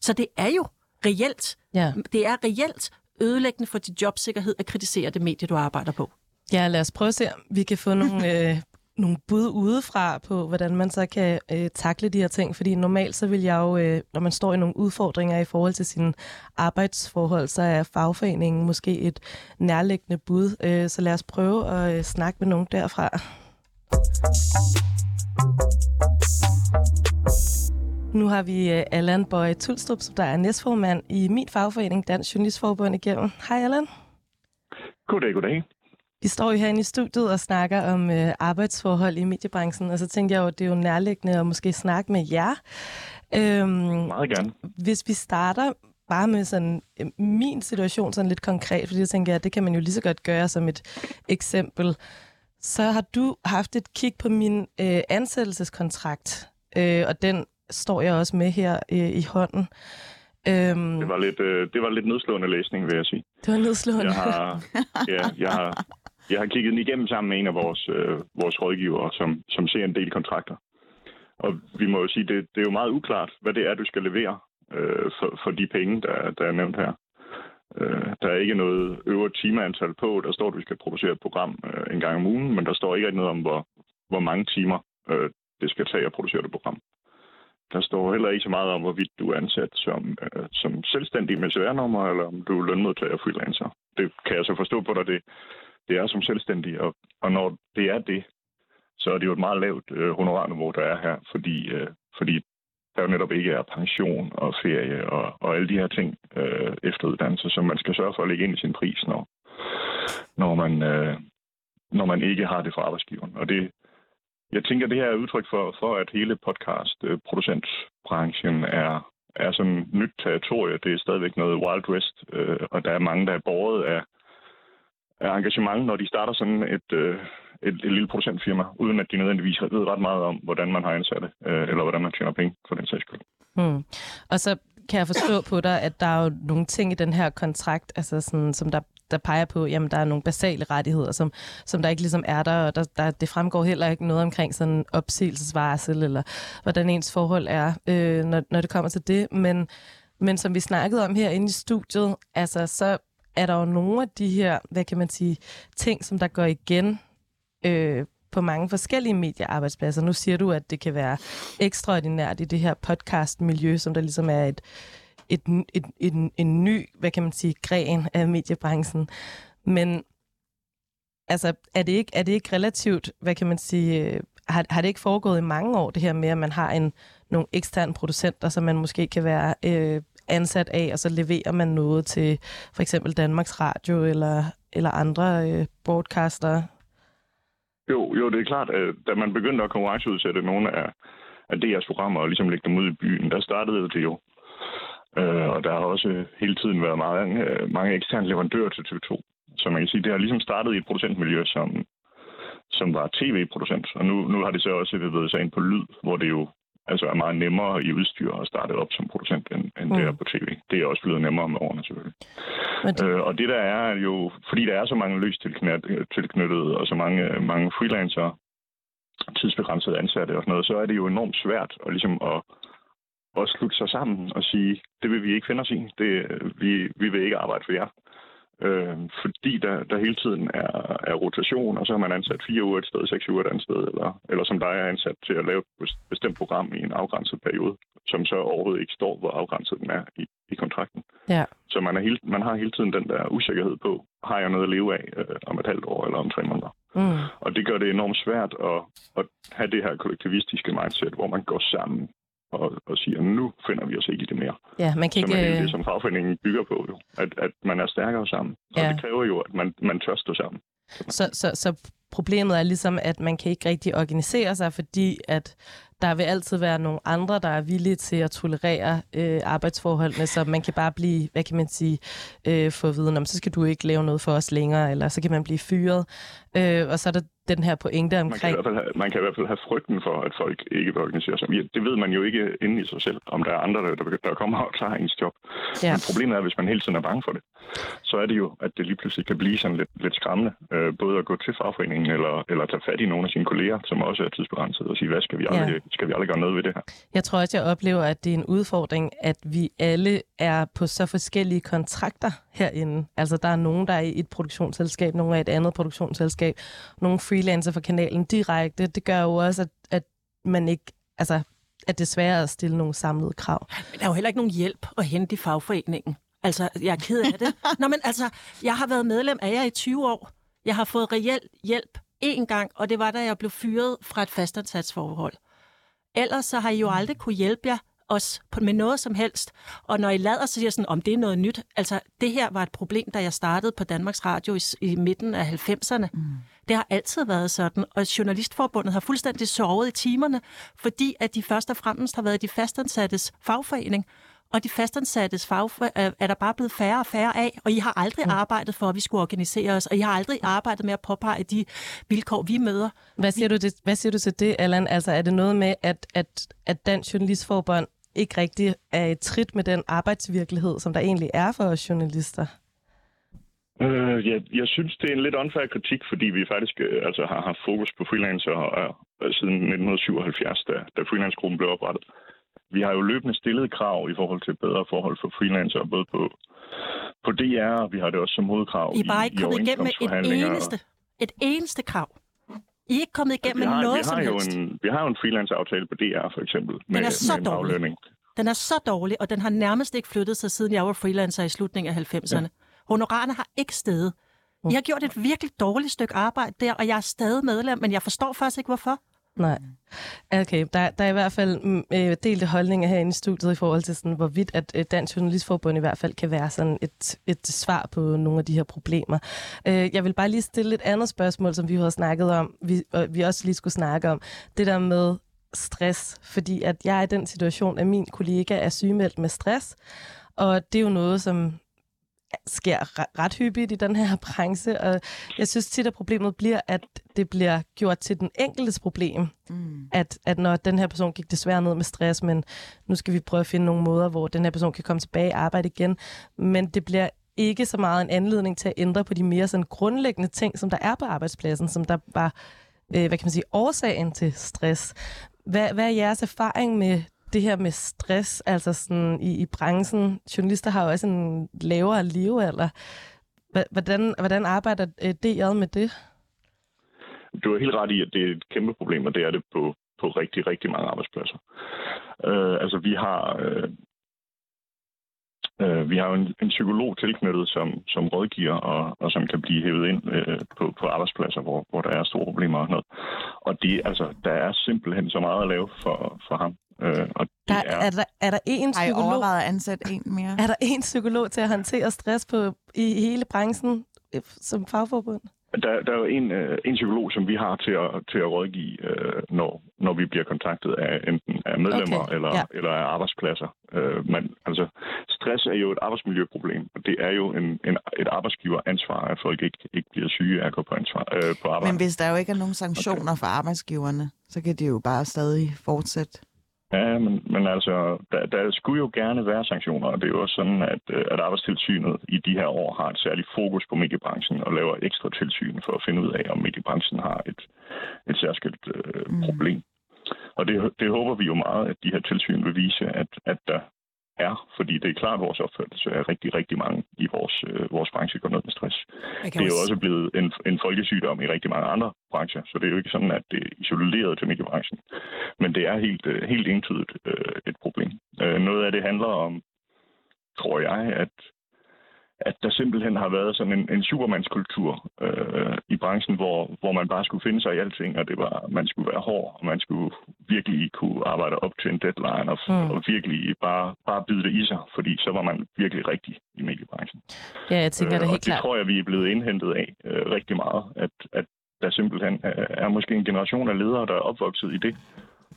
Så det er jo reelt, ja. det er reelt ødelæggende for dit jobsikkerhed at kritisere det medie, du arbejder på. Ja, lad os prøve at se, om vi kan få nogle, øh, nogle bud udefra på, hvordan man så kan øh, takle de her ting. Fordi normalt så vil jeg jo, øh, når man står i nogle udfordringer i forhold til sine arbejdsforhold, så er fagforeningen måske et nærliggende bud. Øh, så lad os prøve at øh, snakke med nogen derfra. Nu har vi uh, Allan Bøje Tulstrup, som der er næstformand i min fagforening, Dansk Journalistforbund igennem. Hej Allan. Goddag, goddag. Vi står jo herinde i studiet og snakker om øh, arbejdsforhold i mediebranchen, og så tænker jeg jo, at det er jo nærliggende at måske snakke med jer. Øhm, Meget gerne. Hvis vi starter bare med sådan øh, min situation sådan lidt konkret, fordi jeg tænker, at det kan man jo lige så godt gøre som et eksempel. Så har du haft et kig på min øh, ansættelseskontrakt, øh, og den står jeg også med her øh, i hånden. Øhm, det, var lidt, øh, det var lidt nedslående læsning, vil jeg sige. Det var nedslående. Jeg har, ja, jeg har, jeg har kigget den igennem sammen med en af vores, øh, vores rådgivere, som, som ser en del kontrakter. Og vi må jo sige, det, det er jo meget uklart, hvad det er, du skal levere øh, for, for de penge, der, der er nævnt her. Øh, der er ikke noget øvre timeantal på. Der står, at vi skal producere et program øh, en gang om ugen, men der står ikke noget om, hvor, hvor mange timer øh, det skal tage at producere det program. Der står heller ikke så meget om, hvorvidt du er ansat som, øh, som selvstændig med CVR-nummer, eller om du er lønmodtager freelancer. Det kan jeg så forstå på dig, det, det er som selvstændig, og, og når det er det, så er det jo et meget lavt øh, honorarniveau, der er her, fordi, øh, fordi der jo netop ikke er pension og ferie og, og alle de her ting øh, efteruddannelse, som man skal sørge for at lægge ind i sin pris, når, når, man, øh, når man ikke har det fra arbejdsgiveren. Og det, jeg tænker, det her er udtryk for, for at hele podcast-producentbranchen øh, er, er sådan nyt territorie. Det er stadigvæk noget Wild West, øh, og der er mange, der er båret af engagement, når de starter sådan et, øh, et, et lille producentfirma, uden at de nødvendigvis ved ret meget om, hvordan man har ansatte, øh, eller hvordan man tjener penge for den sags skyld. Hmm. Og så kan jeg forstå på dig, at der er jo nogle ting i den her kontrakt, altså sådan, som der der peger på, at der er nogle basale rettigheder, som, som der ikke ligesom er der, og der, der, det fremgår heller ikke noget omkring sådan opsigelsesvarsel, eller hvordan ens forhold er, øh, når, når det kommer til det. Men, men som vi snakkede om herinde i studiet, altså så er der jo nogle af de her, hvad kan man sige, ting, som der går igen øh, på mange forskellige mediearbejdspladser. Nu siger du, at det kan være ekstraordinært i det her podcast-miljø, som der ligesom er et, et, et, et, en ny, hvad kan man sige, gren af mediebranchen. Men altså, er det ikke, er det ikke relativt, hvad kan man sige, øh, har, har det ikke foregået i mange år, det her med, at man har en, nogle eksterne producenter, som man måske kan være øh, ansat af, og så leverer man noget til for eksempel Danmarks Radio eller, eller andre øh, broadcaster? Jo, jo, det er klart, at da man begyndte at konkurrenceudsætte nogle af, af DR's programmer og ligesom lægge dem ud i byen, der startede det jo Øh, og der har også hele tiden været mange, øh, mange eksterne leverandører til TV2. Så man kan sige, det har ligesom startet i et producentmiljø, som, som var tv-producent. Og nu, nu har det så også bevæget sig ind på lyd, hvor det jo altså er meget nemmere i udstyr at starte op som producent, end, end mm. det er på tv. Det er også blevet nemmere med årene selvfølgelig. Det... Øh, og det der er jo, fordi der er så mange løs tilknyttet og så mange, mange freelancer, tidsbegrænsede ansatte og sådan noget, så er det jo enormt svært at, ligesom at at slutte sig sammen og sige, det vil vi ikke finde os i. Det, vi, vi vil ikke arbejde for jer. Øh, fordi der, der hele tiden er, er rotation, og så har man ansat fire uger et sted, seks uger et andet sted, eller, eller som dig er ansat til at lave et bestemt program i en afgrænset periode, som så overhovedet ikke står, hvor afgrænset den er i, i kontrakten. Ja. Så man, er hele, man har hele tiden den der usikkerhed på, har jeg noget at leve af øh, om et halvt år eller om tre måneder. Mm. Og det gør det enormt svært at, at have det her kollektivistiske mindset, hvor man går sammen og, og siger, nu finder vi os ikke i det mere. Ja, man kan Som er ikke... øh, det, som fagforeningen bygger på, jo. At, at man er stærkere sammen. Og Ja. det kræver jo, at man, man tør stå sammen. Så, så, så problemet er ligesom, at man kan ikke rigtig organisere sig, fordi at der vil altid være nogle andre, der er villige til at tolerere øh, arbejdsforholdene, så man kan bare blive, hvad kan man sige, øh, få viden om, så skal du ikke lave noget for os længere, eller så kan man blive fyret. Øh, og så er der den her pointe Man kan, i omkring... hvert fald have, man kan i hvert fald have frygten for, at folk ikke vil organisere sig. Ja, Det ved man jo ikke inde i sig selv, om der er andre, der, der kommer og tager ens job. Ja. Men problemet er, hvis man hele tiden er bange for det, så er det jo, at det lige pludselig kan blive sådan lidt, lidt skræmmende. Øh, både at gå til fagforeningen eller, eller tage fat i nogle af sine kolleger, som også er tidsbegrænset, og sige, hvad skal vi aldrig, skal vi aldrig gøre noget ved det her? Jeg tror også, jeg oplever, at det er en udfordring, at vi alle er på så forskellige kontrakter herinde. Altså, der er nogen, der er i et produktionsselskab, nogen er i et andet produktionsselskab, nogle freelancer for kanalen direkte. Det gør jo også, at, at man ikke... Altså, at det er sværere at stille nogle samlede krav. Men der er jo heller ikke nogen hjælp at hente i fagforeningen. Altså, jeg er ked af det. Nå, men altså, jeg har været medlem af jer i 20 år. Jeg har fået reel hjælp én gang, og det var, da jeg blev fyret fra et fastansatsforhold. Ellers så har I jo aldrig kunne hjælpe jer os med noget som helst. Og når I lader, så siger jeg sådan, om det er noget nyt. Altså, det her var et problem, da jeg startede på Danmarks Radio i, i midten af 90'erne. Mm. Det har altid været sådan, og Journalistforbundet har fuldstændig sovet i timerne, fordi at de først og fremmest har været de fastansattes fagforening, og de fastansattes fagfor- er er der bare blevet færre og færre af, og I har aldrig arbejdet for, at vi skulle organisere os, og I har aldrig arbejdet med at påpege de vilkår, vi møder. Hvad siger, du, det, hvad siger du til det, Allan? Altså, er det noget med, at, at, at Dansk Journalistforbund ikke rigtig er i trit med den arbejdsvirkelighed, som der egentlig er for os journalister? Øh, jeg, jeg synes, det er en lidt unfair kritik, fordi vi faktisk øh, altså, har haft fokus på freelancer øh, siden 1977, da, da freelancegruppen blev oprettet. Vi har jo løbende stillet krav i forhold til bedre forhold for freelancer, både på, på DR, og vi har det også som modkrav I er bare ikke i kommet igennem med et eneste, et eneste krav. I er ikke kommet igennem vi med har, noget vi som har jo helst. en, vi har jo en freelance-aftale på DR, for eksempel. Med, er så med dårlig. aflønning. Den er så dårlig, og den har nærmest ikke flyttet sig, siden jeg var freelancer i slutningen af 90'erne. Honorarerne har ikke steget. I har gjort et virkelig dårligt stykke arbejde der, og jeg er stadig medlem, men jeg forstår faktisk ikke, hvorfor. Nej. Okay, der, der er i hvert fald mm, øh, delte holdninger herinde i studiet i forhold til, sådan, hvorvidt at øh, Dansk Journalistforbund i hvert fald kan være sådan et, et svar på nogle af de her problemer. Øh, jeg vil bare lige stille et andet spørgsmål, som vi har snakket om, vi, og vi også lige skulle snakke om. Det der med stress, fordi at jeg er i den situation, at min kollega er sygemeldt med stress, og det er jo noget, som sker re- ret hyppigt i den her branche, og jeg synes tit, at problemet bliver, at det bliver gjort til den enkeltes problem. Mm. At, at når den her person gik desværre ned med stress, men nu skal vi prøve at finde nogle måder, hvor den her person kan komme tilbage og arbejde igen. Men det bliver ikke så meget en anledning til at ændre på de mere sådan grundlæggende ting, som der er på arbejdspladsen, som der var, øh, hvad kan man sige, årsagen til stress. Hvad, hvad er jeres erfaring med det her med stress, altså sådan i, i branchen? Journalister har jo også en lavere levealder. Hvordan, hvordan arbejder øh, DR med det? Du har helt ret i, at det er et kæmpe problem, og det er det på, på rigtig, rigtig mange arbejdspladser. Øh, altså, vi har... Øh, øh, vi har jo en, en psykolog tilknyttet, som, som rådgiver, og, og som kan blive hævet ind øh, på, på arbejdspladser, hvor, hvor der er store problemer og noget. Og det, altså, der er simpelthen så meget at lave for, for ham. Øh, og Der, er, er, der, er der I psykolog? overvejet at ansætte en mere? Er der en psykolog til at håndtere stress på, i hele branchen øh, som fagforbund? Der, der er jo en, øh, en psykolog, som vi har til at, til at rådgive, øh, når, når vi bliver kontaktet af enten af medlemmer Okay, eller, ja. eller af arbejdspladser. Øh, men altså, stress er jo et arbejdsmiljøproblem, og det er jo en, en, et arbejdsgiveransvar, at folk ikke, ikke bliver syge af at gå på, ansvar, øh, på arbejde. Men hvis der jo ikke er nogen sanktioner for arbejdsgiverne, så kan de jo bare stadig fortsætte. Ja, men, men altså, der, der skulle jo gerne være sanktioner, og det er jo også sådan, at, øh, at Arbejdstilsynet i de her år har et særligt fokus på mediebranchen og laver ekstra tilsyn for at finde ud af, om mediebranchen har et, et særskilt øh, Mm. problem. Og det, det håber vi jo meget, at de her tilsyn vil vise, at, at der er, fordi det er klart vores opfattelse, at rigtig, rigtig mange i vores, øh, vores branche går ned med stress. Det er jo også blevet en, en folkesygdom i rigtig mange andre brancher, så det er jo ikke sådan, at det er isoleret til mediebranchen. Men det er helt, øh, helt entydigt øh, et problem. Øh, noget af det handler om, tror jeg, at at der simpelthen har været sådan en, en supermandskultur øh, i branchen, hvor, hvor man bare skulle finde sig i alting, og det var, man skulle være hård, og man skulle virkelig kunne arbejde op til en deadline, og, mm. og virkelig bare, bare bide det i sig, fordi så var man virkelig rigtig i mediebranchen. Ja, jeg tænker øh, det helt og det klart. tror jeg, vi er blevet indhentet af øh, rigtig meget, at, at der simpelthen er måske en generation af ledere, der er opvokset i det,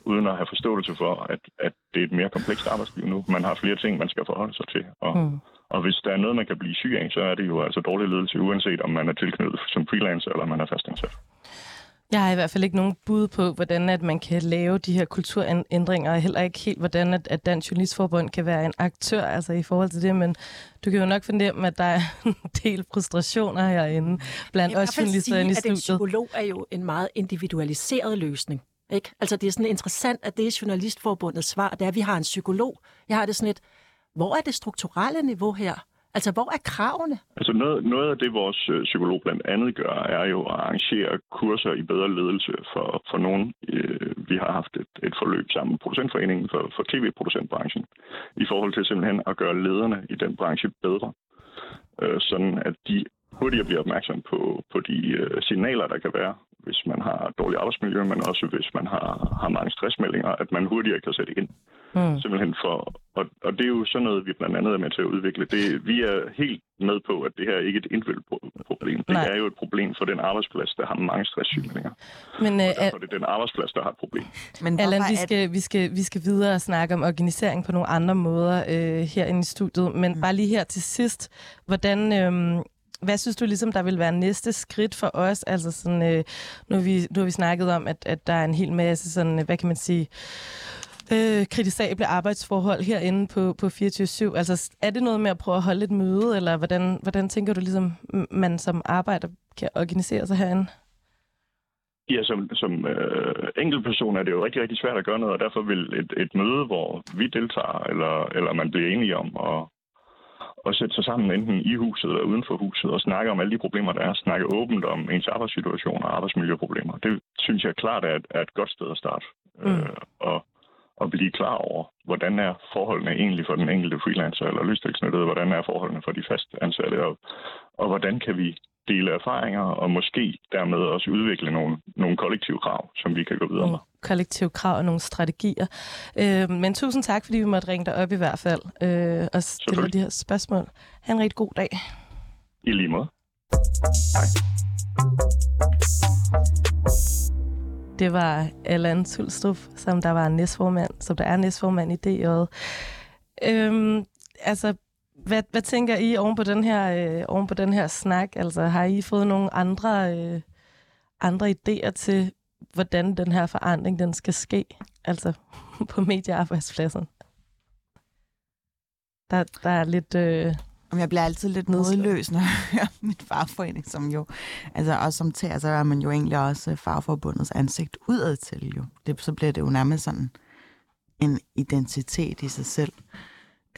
uden at have forståelse for, at, at det er et mere komplekst arbejdsliv nu. Man har flere ting, man skal forholde sig til, og, mm og hvis der er noget, man kan blive syg af, så er det jo altså dårlig ledelse, uanset om man er tilknyttet som freelancer eller man er fastansat. Jeg har i hvert fald ikke nogen bud på, hvordan at man kan lave de her kulturændringer, og heller ikke helt, hvordan at, at Dansk Journalistforbund kan være en aktør altså i forhold til det, men du kan jo nok fornemme, at der er en del frustrationer herinde blandt os journalister i studiet. at en psykolog er jo en meget individualiseret løsning. Ikke? Altså det er sådan interessant, at det er Journalistforbundets svar, det er, at vi har en psykolog. Jeg har det sådan et, hvor er det strukturelle niveau her? Altså, hvor er kravene? Altså, noget, noget af det, vores øh, psykolog blandt andet gør, er jo at arrangere kurser i bedre ledelse for, for nogen. Øh, vi har haft et, et forløb sammen med Producentforeningen for, for tv-producentbranchen i forhold til simpelthen at gøre lederne i den branche bedre. Øh, sådan at de hurtigere bliver opmærksom på, på de øh, signaler, der kan være, hvis man har dårligt arbejdsmiljø, men også hvis man har, har mange stressmeldinger, at man hurtigere kan sætte ind. Mm. Simpelthen for, og, og det er jo sådan noget, vi blandt andet er med til at udvikle. Det, vi er helt med på, at det her er ikke et individuelt problem. Det Nej. er jo et problem for den arbejdsplads, der har mange stresssygemeldinger. Men, øh, og det er den arbejdsplads, der har et problem. Men Allan, vi skal, vi, skal, vi skal videre og snakke om organisering på nogle andre måder øh, herinde i studiet. Men mm. bare lige her til sidst, hvordan... Øh, hvad synes du ligesom, der vil være næste skridt for os? Altså sådan, øh, nu, har vi, nu har vi snakket om, at, at der er en hel masse sådan, hvad kan man sige, øh, kritisable arbejdsforhold herinde på, på 24-7. Altså, er det noget med at prøve at holde et møde, eller hvordan, hvordan tænker du ligesom, man som arbejder kan organisere sig herinde? Ja, som, som øh, enkeltperson er det jo rigtig, rigtig svært at gøre noget, og derfor vil et, et møde, hvor vi deltager, eller, eller man bliver enige om at, at sætte sig sammen enten i huset eller uden for huset og snakke om alle de problemer, der er. Snakke åbent om ens arbejdssituation og arbejdsmiljøproblemer. Det synes jeg klart er et, er et godt sted at starte. Mm. Øh, og at blive klar over, hvordan er forholdene egentlig for den enkelte freelancer eller løstilknyttede, hvordan er forholdene for de fast ansatte, og, og hvordan kan vi dele erfaringer og måske dermed også udvikle nogle, nogle kollektive krav, som vi kan gå videre med. Kollektive krav og nogle strategier. Øh, men tusind tak, fordi vi måtte ringe dig op i hvert fald øh, og stille de her spørgsmål. Ha' en rigtig god dag. I lige måde. Hej. Det var Allan Tulstrup, som der var næstformand, som der er næstformand i DJ. Øhm, altså, hvad, hvad tænker I oven på den her, øh, oven på den her snak? Altså, har I fået nogle andre, øh, andre idéer til, hvordan den her forandring den skal ske? Altså, på mediearbejdspladsen? Der, der er lidt... Øh, jeg bliver altid lidt modløs, når jeg hører mit fagforening, som jo, altså også som tager, så er man jo egentlig også fagforbundets ansigt udad til jo. Det, så bliver det jo nærmest sådan en identitet i sig selv.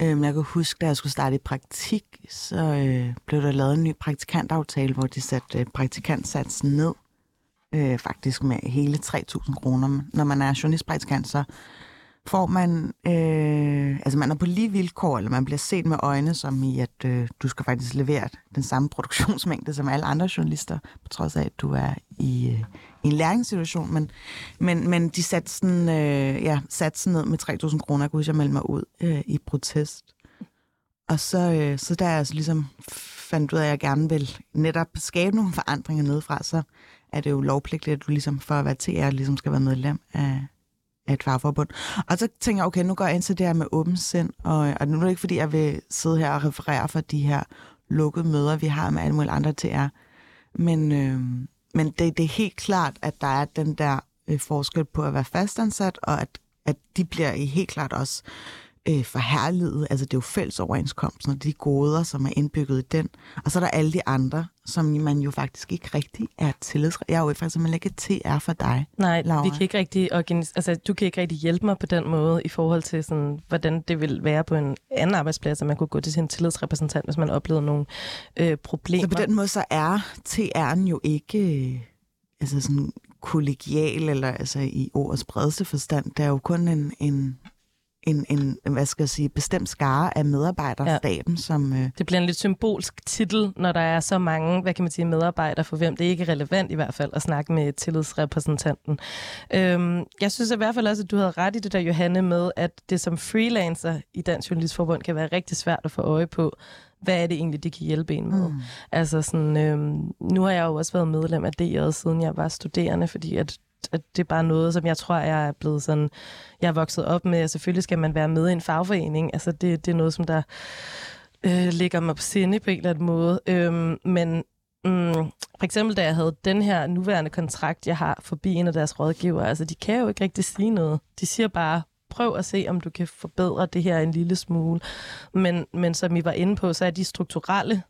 Øhm, jeg kan huske, da jeg skulle starte i praktik, så øh, blev der lavet en ny praktikantaftale, hvor de satte øh, praktikantsatsen ned. Øh, faktisk med hele 3.000 kroner. Når man er journalistpraktikant, så får man, øh, altså man er på lige vilkår, eller man bliver set med øjne, som i, at øh, du skal faktisk levere den samme produktionsmængde som alle andre journalister, på trods af, at du er i, øh, i en læringssituation. Men, men, men de satte sådan, øh, ja, satte sådan ned med 3.000 kroner, kunne jeg melde mig ud øh, i protest. Og så, øh, så der jeg altså ligesom fandt ud af, at jeg gerne vil netop skabe nogle forandringer nedefra, så er det jo lovpligtigt, at du ligesom for at være TR ligesom skal være medlem af et fagforbund. Og så tænker jeg, okay, nu går jeg ind til det her med åben sind, og, og nu er det ikke, fordi jeg vil sidde her og referere for de her lukkede møder, vi har med alle mulige andre TR, men, øh, men det, det er helt klart, at der er den der øh, forskel på at være fastansat, og at, at de bliver helt klart også øh, forherliget. Altså det er jo fællesoverenskomsten og de goder, som er indbygget i den. Og så er der alle de andre, som man jo faktisk ikke rigtig er tillids... Jeg er jo faktisk simpelthen ikke TR for dig, Nej, Laura. vi kan ikke rigtig organis- altså, du kan ikke rigtig hjælpe mig på den måde i forhold til, sådan, hvordan det vil være på en anden arbejdsplads, at man kunne gå til sin tillidsrepræsentant, hvis man oplevede nogle øh, problemer. Så på den måde, så er TR'en jo ikke øh, altså sådan kollegial, eller altså i ordets bredeste forstand. Det er jo kun en, en en, en hvad skal jeg sige, bestemt skare af medarbejderstaben, ja. som... Øh... Det bliver en lidt symbolsk titel, når der er så mange, hvad kan man sige, medarbejdere, for hvem det ikke er relevant i hvert fald at snakke med tillidsrepræsentanten. Øhm, jeg synes i hvert fald også, at du havde ret i det der, Johanne, med, at det som freelancer i Dansk Journalistforbund kan være rigtig svært at få øje på, hvad er det egentlig, de kan hjælpe en med? Mm. Altså sådan, øhm, nu har jeg jo også været medlem af DR, siden jeg var studerende, fordi at at det er bare noget, som jeg tror, jeg er blevet sådan, jeg er vokset op med, selvfølgelig skal man være med i en fagforening, altså det, det er noget, som der øh, ligger mig på sinde på en eller anden måde, øhm, men mm, for eksempel da jeg havde den her nuværende kontrakt, jeg har forbi en af deres rådgiver, altså de kan jo ikke rigtig sige noget, de siger bare, prøv at se, om du kan forbedre det her en lille smule. Men, men som I var inde på, så er de strukturelle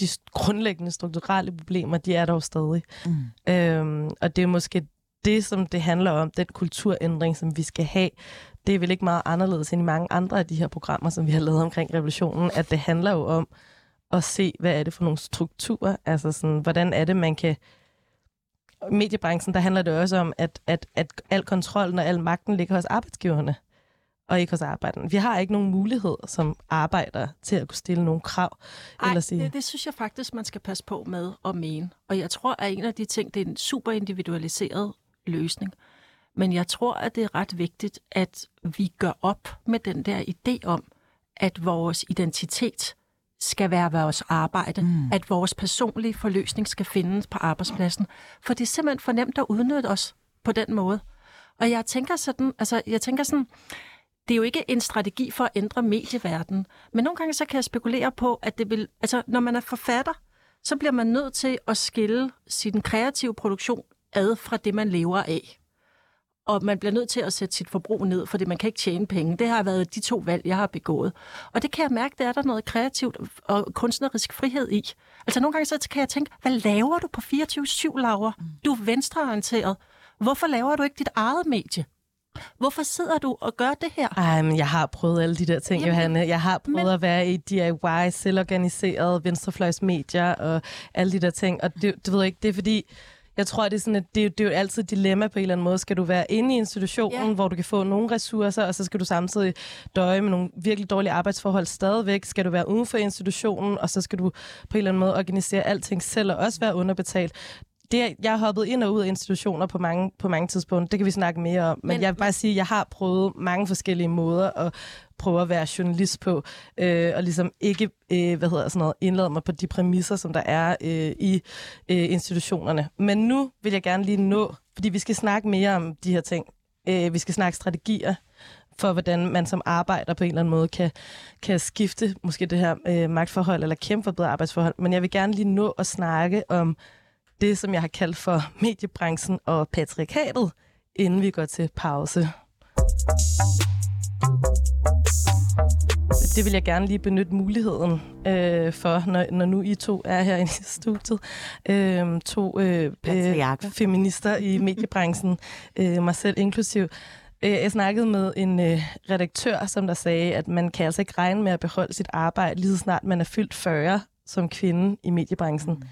de grundlæggende strukturelle problemer, de er der jo stadig. Mm. Øhm, og det er måske det, som det handler om, den kulturændring, som vi skal have, det er vel ikke meget anderledes end i mange andre af de her programmer, som vi har lavet omkring revolutionen, at det handler jo om at se, hvad er det for nogle strukturer, altså sådan, hvordan er det, man kan... Mediebranchen, der handler det også om, at, at, at al kontrollen og al magten ligger hos arbejdsgiverne, og ikke hos arbejderne. Vi har ikke nogen mulighed som arbejder til at kunne stille nogle krav. Ej, eller sige... det, det synes jeg faktisk, man skal passe på med at mene. Og jeg tror, at en af de ting, det er en super individualiseret løsning. Men jeg tror, at det er ret vigtigt, at vi gør op med den der idé om, at vores identitet skal være vores arbejde, mm. at vores personlige forløsning skal findes på arbejdspladsen. For det er simpelthen for nemt at udnytte os på den måde. Og jeg tænker sådan, altså jeg tænker sådan, det er jo ikke en strategi for at ændre medieverdenen, men nogle gange så kan jeg spekulere på, at det vil, altså når man er forfatter, så bliver man nødt til at skille sin kreative produktion ad fra det, man lever af. Og man bliver nødt til at sætte sit forbrug ned, fordi man kan ikke tjene penge. Det har været de to valg, jeg har begået. Og det kan jeg mærke, der er der noget kreativt og kunstnerisk frihed i. Altså nogle gange så kan jeg tænke, hvad laver du på 24-7, Laura? Du er venstreorienteret. Hvorfor laver du ikke dit eget medie? Hvorfor sidder du og gør det her? Ej, men jeg har prøvet alle de der ting, Jamen, Johanne. Jeg har prøvet men... at være i DIY, selvorganiseret, venstrefløjsmedier og alle de der ting. Og det, du ved ikke, det er fordi, jeg tror, det er, sådan, at det, det er jo altid et dilemma på en eller anden måde. Skal du være inde i institutionen, ja. hvor du kan få nogle ressourcer, og så skal du samtidig døje med nogle virkelig dårlige arbejdsforhold stadigvæk? Skal du være uden for institutionen, og så skal du på en eller anden måde organisere alting selv, og også være underbetalt? det, jeg har hoppet ind og ud af institutioner på mange, på mange tidspunkter. Det kan vi snakke mere om. Men, men jeg vil bare sige, at jeg har prøvet mange forskellige måder at prøve at være journalist på, øh, og ligesom ikke øh, hvad hedder sådan noget, indlade mig på de præmisser, som der er øh, i øh, institutionerne. Men nu vil jeg gerne lige nå, fordi vi skal snakke mere om de her ting. Øh, vi skal snakke strategier for, hvordan man som arbejder på en eller anden måde kan, kan skifte måske det her øh, magtforhold, eller kæmpe for bedre arbejdsforhold. Men jeg vil gerne lige nå at snakke om det, som jeg har kaldt for mediebranchen og patriarkatet, inden vi går til pause. Det vil jeg gerne lige benytte muligheden øh, for, når, når nu I to er her i studiet. Øh, to øh, øh, feminister i mediebranchen, øh, mig selv inklusiv. Øh, jeg snakkede med en øh, redaktør, som der sagde, at man kan altså ikke regne med at beholde sit arbejde lige så snart man er fyldt 40 som kvinde i mediebranchen. Mm.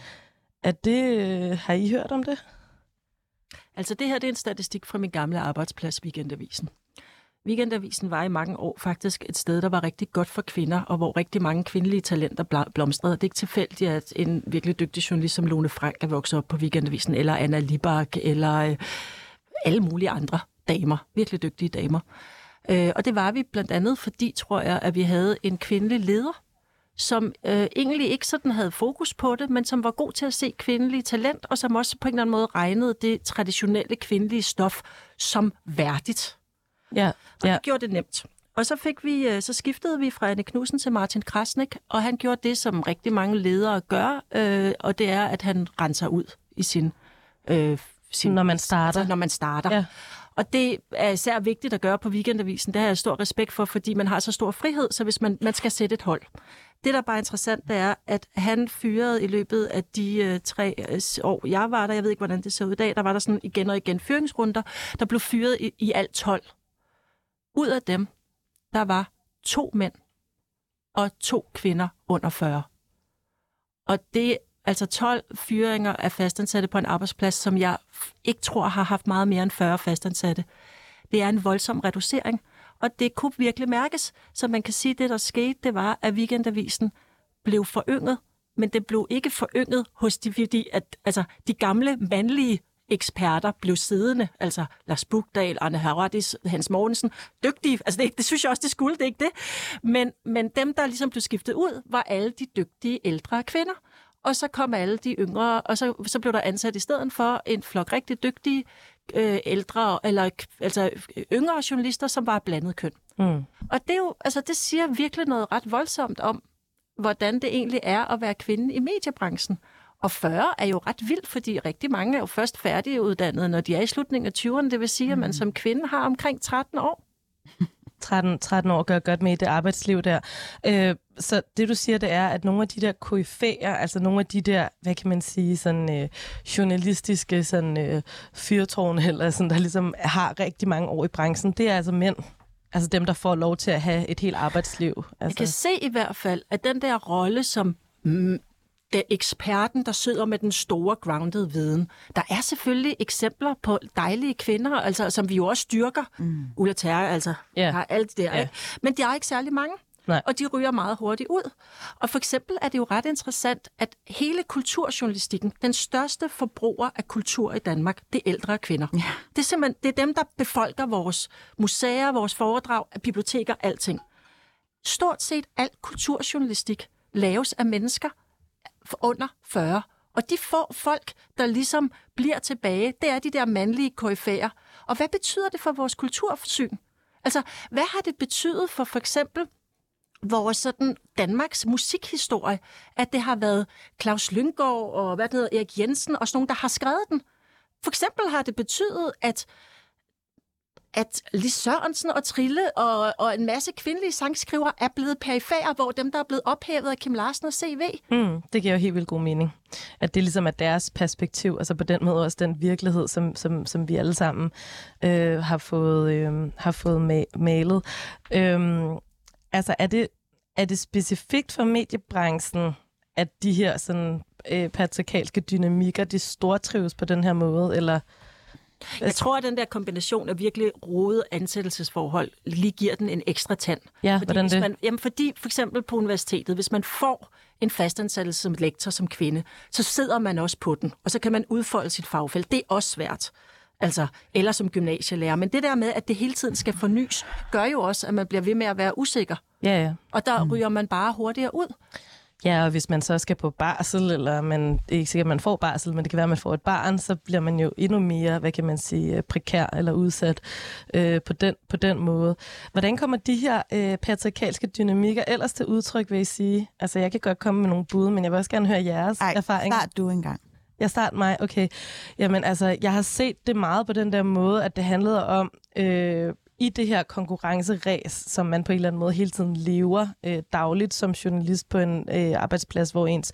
Er det, øh, har I hørt om det? Altså det her det er en statistik fra min gamle arbejdsplads, Weekendavisen. Weekendavisen var i mange år faktisk et sted, der var rigtig godt for kvinder, og hvor rigtig mange kvindelige talenter blomstrede. Det er ikke tilfældigt, at en virkelig dygtig journalist som Lone Frank er vokset op på Weekendavisen, eller Anna Libak, eller øh, alle mulige andre damer, virkelig dygtige damer. Øh, og det var vi blandt andet, fordi, tror jeg, at vi havde en kvindelig leder, som øh, egentlig ikke sådan havde fokus på det, men som var god til at se kvindelige talent, og som også på en eller anden måde regnede det traditionelle kvindelige stof som værdigt. Ja, og ja. det gjorde det nemt. Og så fik vi, øh, så skiftede vi fra Anne Knudsen til Martin Krasnik, og han gjorde det, som rigtig mange ledere gør, øh, og det er, at han renser ud i sin... Øh, sin når man starter. Altså, når man starter. Ja. Og det er især vigtigt at gøre på weekendavisen. Det har jeg stor respekt for, fordi man har så stor frihed, så hvis man, man skal sætte et hold. Det, der er bare interessant, det er, at han fyrede i løbet af de øh, tre øh, år, jeg var der, jeg ved ikke, hvordan det så ud i dag, der var der sådan igen og igen fyringsrunder, der blev fyret i, i alt 12. Ud af dem, der var to mænd og to kvinder under 40. Og det altså 12 fyringer af fastansatte på en arbejdsplads, som jeg ikke tror har haft meget mere end 40 fastansatte. Det er en voldsom reducering, Og det kunne virkelig mærkes. Så man kan sige, at det, der skete, det var, at weekendavisen blev forynget, men det blev ikke forynget hos de, fordi at, altså, de gamle mandlige eksperter blev siddende, altså Lars Bugdal, Arne Haraldis, Hans Mortensen, dygtige, altså det, det synes jeg også, det skulle, det er ikke det. Men, men dem, der ligesom blev skiftet ud, var alle de dygtige ældre kvinder. Og så kom alle de yngre, og så, så blev der ansat i stedet for en flok rigtig dygtige øh, ældre, eller altså yngre journalister, som var blandet køn. Mm. Og det, er jo, altså, det siger virkelig noget ret voldsomt om, hvordan det egentlig er at være kvinde i mediebranchen. Og 40 er jo ret vildt, fordi rigtig mange er jo først færdiguddannet, når de er i slutningen af 20'erne. Det vil sige, at man mm. som kvinde har omkring 13 år. 13, 13 år gør godt med i det arbejdsliv der. Øh, så det du siger, det er, at nogle af de der koryfæer, altså nogle af de der, hvad kan man sige, sådan øh, journalistiske sådan, øh, fyrtårn, eller sådan, der ligesom har rigtig mange år i branchen, det er altså mænd. Altså dem, der får lov til at have et helt arbejdsliv. Altså. Jeg kan se i hvert fald, at den der rolle som det eksperten, der sidder med den store grounded viden. Der er selvfølgelig eksempler på dejlige kvinder, altså, som vi jo også styrker. Mm. Ulla Terre, altså, yeah. har alt det der. Yeah. Men der er ikke særlig mange. Nej. Og de ryger meget hurtigt ud. Og for eksempel er det jo ret interessant, at hele kulturjournalistikken, den største forbruger af kultur i Danmark, det er ældre kvinder. Ja. Det er simpelthen det er dem, der befolker vores museer, vores foredrag, biblioteker, alting. Stort set alt kulturjournalistik laves af mennesker, under 40. Og de få folk, der ligesom bliver tilbage, det er de der mandlige koryfærer. Og hvad betyder det for vores kultursyn? Altså, hvad har det betydet for for eksempel vores sådan Danmarks musikhistorie, at det har været Claus Lyngård og hvad det hedder, Erik Jensen og sådan nogen, der har skrevet den. For eksempel har det betydet, at at Lis Sørensen og Trille og, og en masse kvindelige sangskrivere er blevet perifære, hvor dem, der er blevet ophævet af Kim Larsen og CV. Mm, det giver jo helt vildt god mening. At det ligesom er deres perspektiv, altså på den måde også den virkelighed, som, som, som vi alle sammen øh, har fået, øh, har fået ma- malet. Øh, altså er det, er det specifikt for mediebranchen, at de her sådan, øh, patriarkalske dynamikker, de stortrives på den her måde, eller... Jeg tror, at den der kombination af virkelig rode ansættelsesforhold lige giver den en ekstra tand. Ja, fordi hvordan det? Man, jamen fordi for eksempel på universitetet, hvis man får en fastansættelse som lektor, som kvinde, så sidder man også på den, og så kan man udfolde sit fagfelt. Det er også svært. Altså, eller som gymnasielærer. Men det der med, at det hele tiden skal fornyes, gør jo også, at man bliver ved med at være usikker. Ja, ja. Og der mm. ryger man bare hurtigere ud. Ja, og hvis man så skal på barsel, eller man, det er ikke sikkert, at man får barsel, men det kan være, at man får et barn, så bliver man jo endnu mere, hvad kan man sige, øh, prekær eller udsat øh, på, den, på den måde. Hvordan kommer de her øh, patriarkalske dynamikker ellers til udtryk, vil I sige? Altså, jeg kan godt komme med nogle bud, men jeg vil også gerne høre jeres Ej, erfaring. start du engang. Jeg starter mig, okay. Jamen altså, jeg har set det meget på den der måde, at det handlede om øh, i det her konkurrenceræs, som man på en eller anden måde hele tiden lever øh, dagligt som journalist på en øh, arbejdsplads, hvor ens,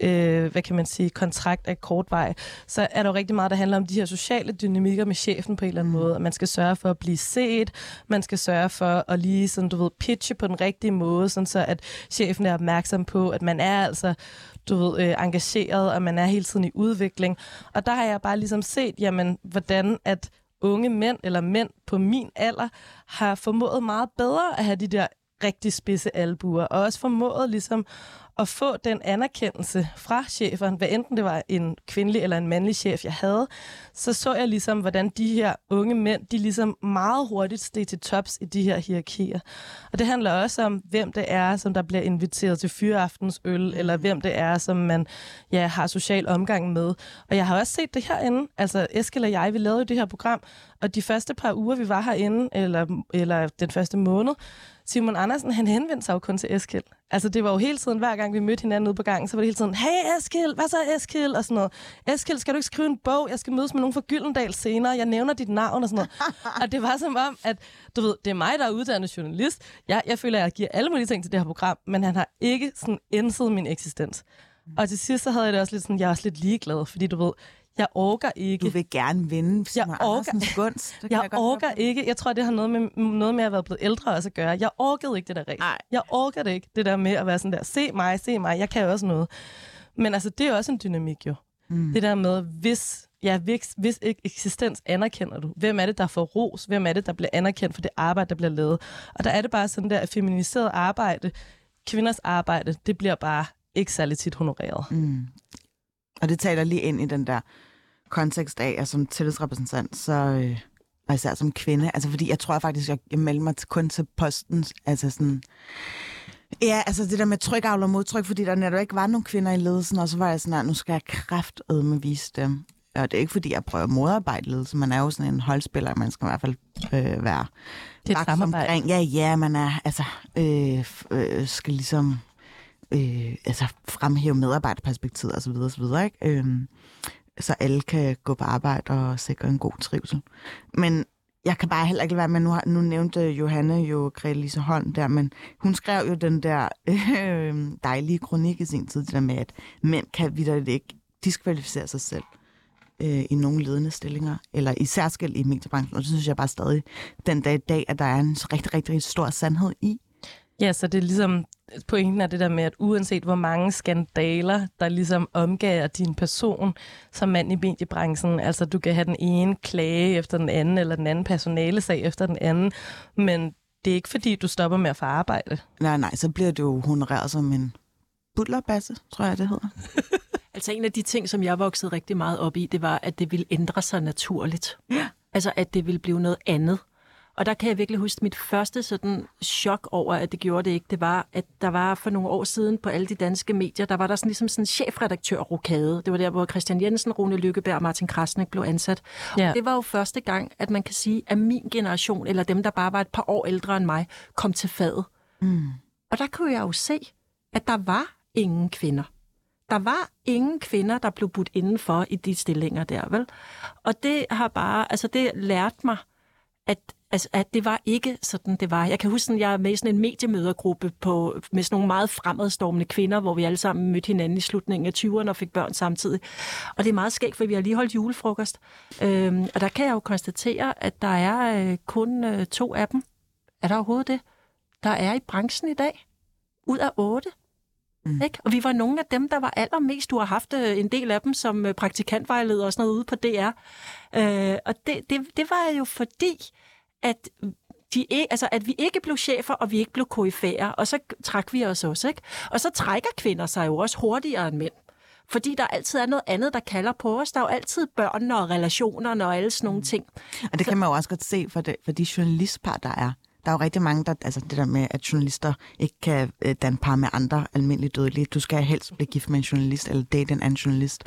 øh, hvad kan man sige, kontrakt er kortvej, så er der jo rigtig meget, der handler om de her sociale dynamikker med chefen på en eller anden mm. måde. Man skal sørge for at blive set, man skal sørge for at lige sådan, du ved, pitche på den rigtige måde, sådan så at chefen er opmærksom på, at man er altså du ved, øh, engageret, og man er hele tiden i udvikling. Og der har jeg bare ligesom set, jamen, hvordan at unge mænd eller mænd på min alder har formået meget bedre at have de der rigtig spidse albuer, og også formået ligesom at få den anerkendelse fra cheferen, hvad enten det var en kvindelig eller en mandlig chef, jeg havde, så så jeg ligesom, hvordan de her unge mænd, de ligesom meget hurtigt steg til tops i de her hierarkier. Og det handler også om, hvem det er, som der bliver inviteret til fyreaftens øl, eller hvem det er, som man ja, har social omgang med. Og jeg har også set det herinde. Altså, Eskild og jeg, vi lavede jo det her program, og de første par uger, vi var herinde, eller, eller den første måned, Simon Andersen, han henvendte sig jo kun til Eskild. Altså, det var jo hele tiden, hver gang vi mødte hinanden ude på gangen, så var det hele tiden, hey Eskild, hvad så Eskild? Og sådan noget. Eskild, skal du ikke skrive en bog? Jeg skal mødes med nogen fra Gyldendal senere. Jeg nævner dit navn og sådan noget. og det var som om, at du ved, det er mig, der er uddannet journalist. Jeg, jeg føler, at jeg giver alle mulige ting til det her program, men han har ikke sådan indset min eksistens. Og til sidst så havde jeg det også lidt sådan, jeg er også lidt ligeglad, fordi du ved, jeg orker ikke. Du vil gerne vinde jeg orker, gunst. Det jeg, jeg orker ikke. Jeg tror, det har noget med, noget med at være blevet ældre også at gøre. Jeg orkede ikke det der race. Jeg orker det ikke, det der med at være sådan der, se mig, se mig, jeg kan jo også noget. Men altså, det er også en dynamik jo. Mm. Det der med, hvis ja, hvis, hvis ikke eksistens anerkender du. Hvem er det, der får ros? Hvem er det, der bliver anerkendt for det arbejde, der bliver lavet? Og der er det bare sådan der, at feminiseret arbejde, kvinders arbejde, det bliver bare ikke særlig tit honoreret. Mm. Og det taler lige ind i den der kontekst af, at som tillidsrepræsentant, så, øh, og især som kvinde, altså fordi jeg tror jeg faktisk, jeg, jeg melder mig til, kun til posten, altså sådan, ja, altså det der med trykavl og modtryk, fordi der netop ikke var nogen kvinder i ledelsen, og så var jeg sådan, at nu skal jeg kraftedme vise dem. Og det er ikke, fordi jeg prøver at modarbejde ledelse. Man er jo sådan en holdspiller, man skal i hvert fald øh, være Det er omkring. Ja, ja, man er, altså, øh, øh, skal ligesom øh, altså fremhæve medarbejderperspektivet osv. osv. Ikke? Øhm, så alle kan gå på arbejde og sikre en god trivsel. Men jeg kan bare heller ikke være med, nu, har, nu nævnte Johanne jo Grete Lise Holm der, men hun skrev jo den der øh, dejlige kronik i sin tid, det der med, at mænd kan vidderligt ikke diskvalificere sig selv øh, i nogle ledende stillinger, eller i særskilt i mediebranchen, og det synes jeg bare stadig den dag i dag, at der er en rigtig, rigtig stor sandhed i. Ja, så det er ligesom, pointen er det der med, at uanset hvor mange skandaler, der ligesom omgager din person som mand i mediebranchen, altså du kan have den ene klage efter den anden, eller den anden personalesag efter den anden, men det er ikke fordi, du stopper med at få arbejde. Nej, nej, så bliver du jo honoreret som en butlerbasse, tror jeg, det hedder. Altså en af de ting, som jeg voksede rigtig meget op i, det var, at det ville ændre sig naturligt. Ja. Altså at det ville blive noget andet. Og der kan jeg virkelig huske mit første sådan chok over, at det gjorde det ikke. Det var, at der var for nogle år siden på alle de danske medier, der var der sådan ligesom sådan en chefredaktør-rokade. Det var der, hvor Christian Jensen, Rune Lykkeberg og Martin Krasnik blev ansat. Ja. Og det var jo første gang, at man kan sige, at min generation, eller dem, der bare var et par år ældre end mig, kom til fadet. Mm. Og der kunne jeg jo se, at der var ingen kvinder. Der var ingen kvinder, der blev budt indenfor i de stillinger der, vel? Og det har bare, altså det lærte mig, at, altså, at det var ikke sådan, det var. Jeg kan huske, at jeg er med i sådan en mediemødergruppe på, med sådan nogle meget fremadstormende kvinder, hvor vi alle sammen mødte hinanden i slutningen af 20'erne og fik børn samtidig. Og det er meget skægt, for vi har lige holdt julefrokost. Øhm, og der kan jeg jo konstatere, at der er øh, kun øh, to af dem. Er der overhovedet det? Der er i branchen i dag. Ud af otte. Mm. Ikke? Og vi var nogle af dem, der var allermest. Du har haft øh, en del af dem som øh, praktikantvejleder og sådan noget ude på DR. Øh, og det, det, det var jo fordi, at de ikke, altså, at vi ikke blev chefer, og vi ikke blev koryfærer, og så trak vi os også. Ikke? Og så trækker kvinder sig jo også hurtigere end mænd. Fordi der altid er noget andet, der kalder på os. Der er jo altid børnene og relationerne og alle sådan nogle ting. Og det kan man jo også godt se for, det, for de journalistpar, der er. Der er jo rigtig mange, der, altså det der med, at journalister ikke kan øh, danne par med andre almindelige dødelige. Du skal helst blive gift med en journalist, eller date en anden journalist.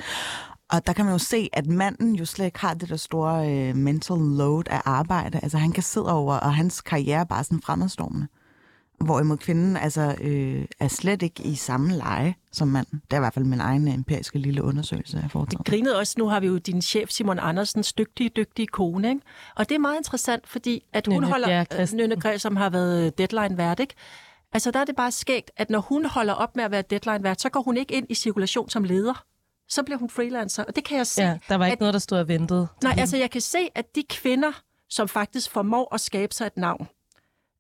Og der kan man jo se, at manden jo slet ikke har det der store øh, mental load af arbejde. Altså han kan sidde over, og hans karriere er bare sådan fremadstormende. Hvorimod kvinden altså, øh, er slet ikke i samme leje som manden. Det er i hvert fald min egen empiriske lille undersøgelse af Vi foretaget. grinede også, nu har vi jo din chef Simon Andersens dygtige, dygtige kone, ikke? Og det er meget interessant, fordi at hun Nynne holder... Christensen. Nynne Græs, som har været deadline-vært, ikke? Altså der er det bare skægt, at når hun holder op med at være deadline-vært, så går hun ikke ind i cirkulation som leder. Så bliver hun freelancer, og det kan jeg se. Ja, der var ikke at, noget, der stod og ventede. Nej, altså jeg kan se, at de kvinder, som faktisk formår at skabe sig et navn,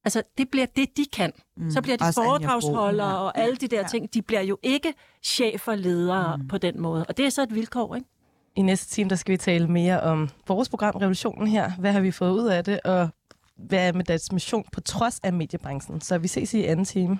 altså det bliver det, de kan. Mm. Så bliver de foredragsholdere ja. og alle de der Ja. ting. De bliver jo ikke chefer, ledere mm. på den måde. Og det er så et vilkår, ikke? I næste time, der skal vi tale mere om vores program Revolutionen her. Hvad har vi fået ud af det, og hvad er med deres mission på trods af mediebranchen? Så vi ses i anden time.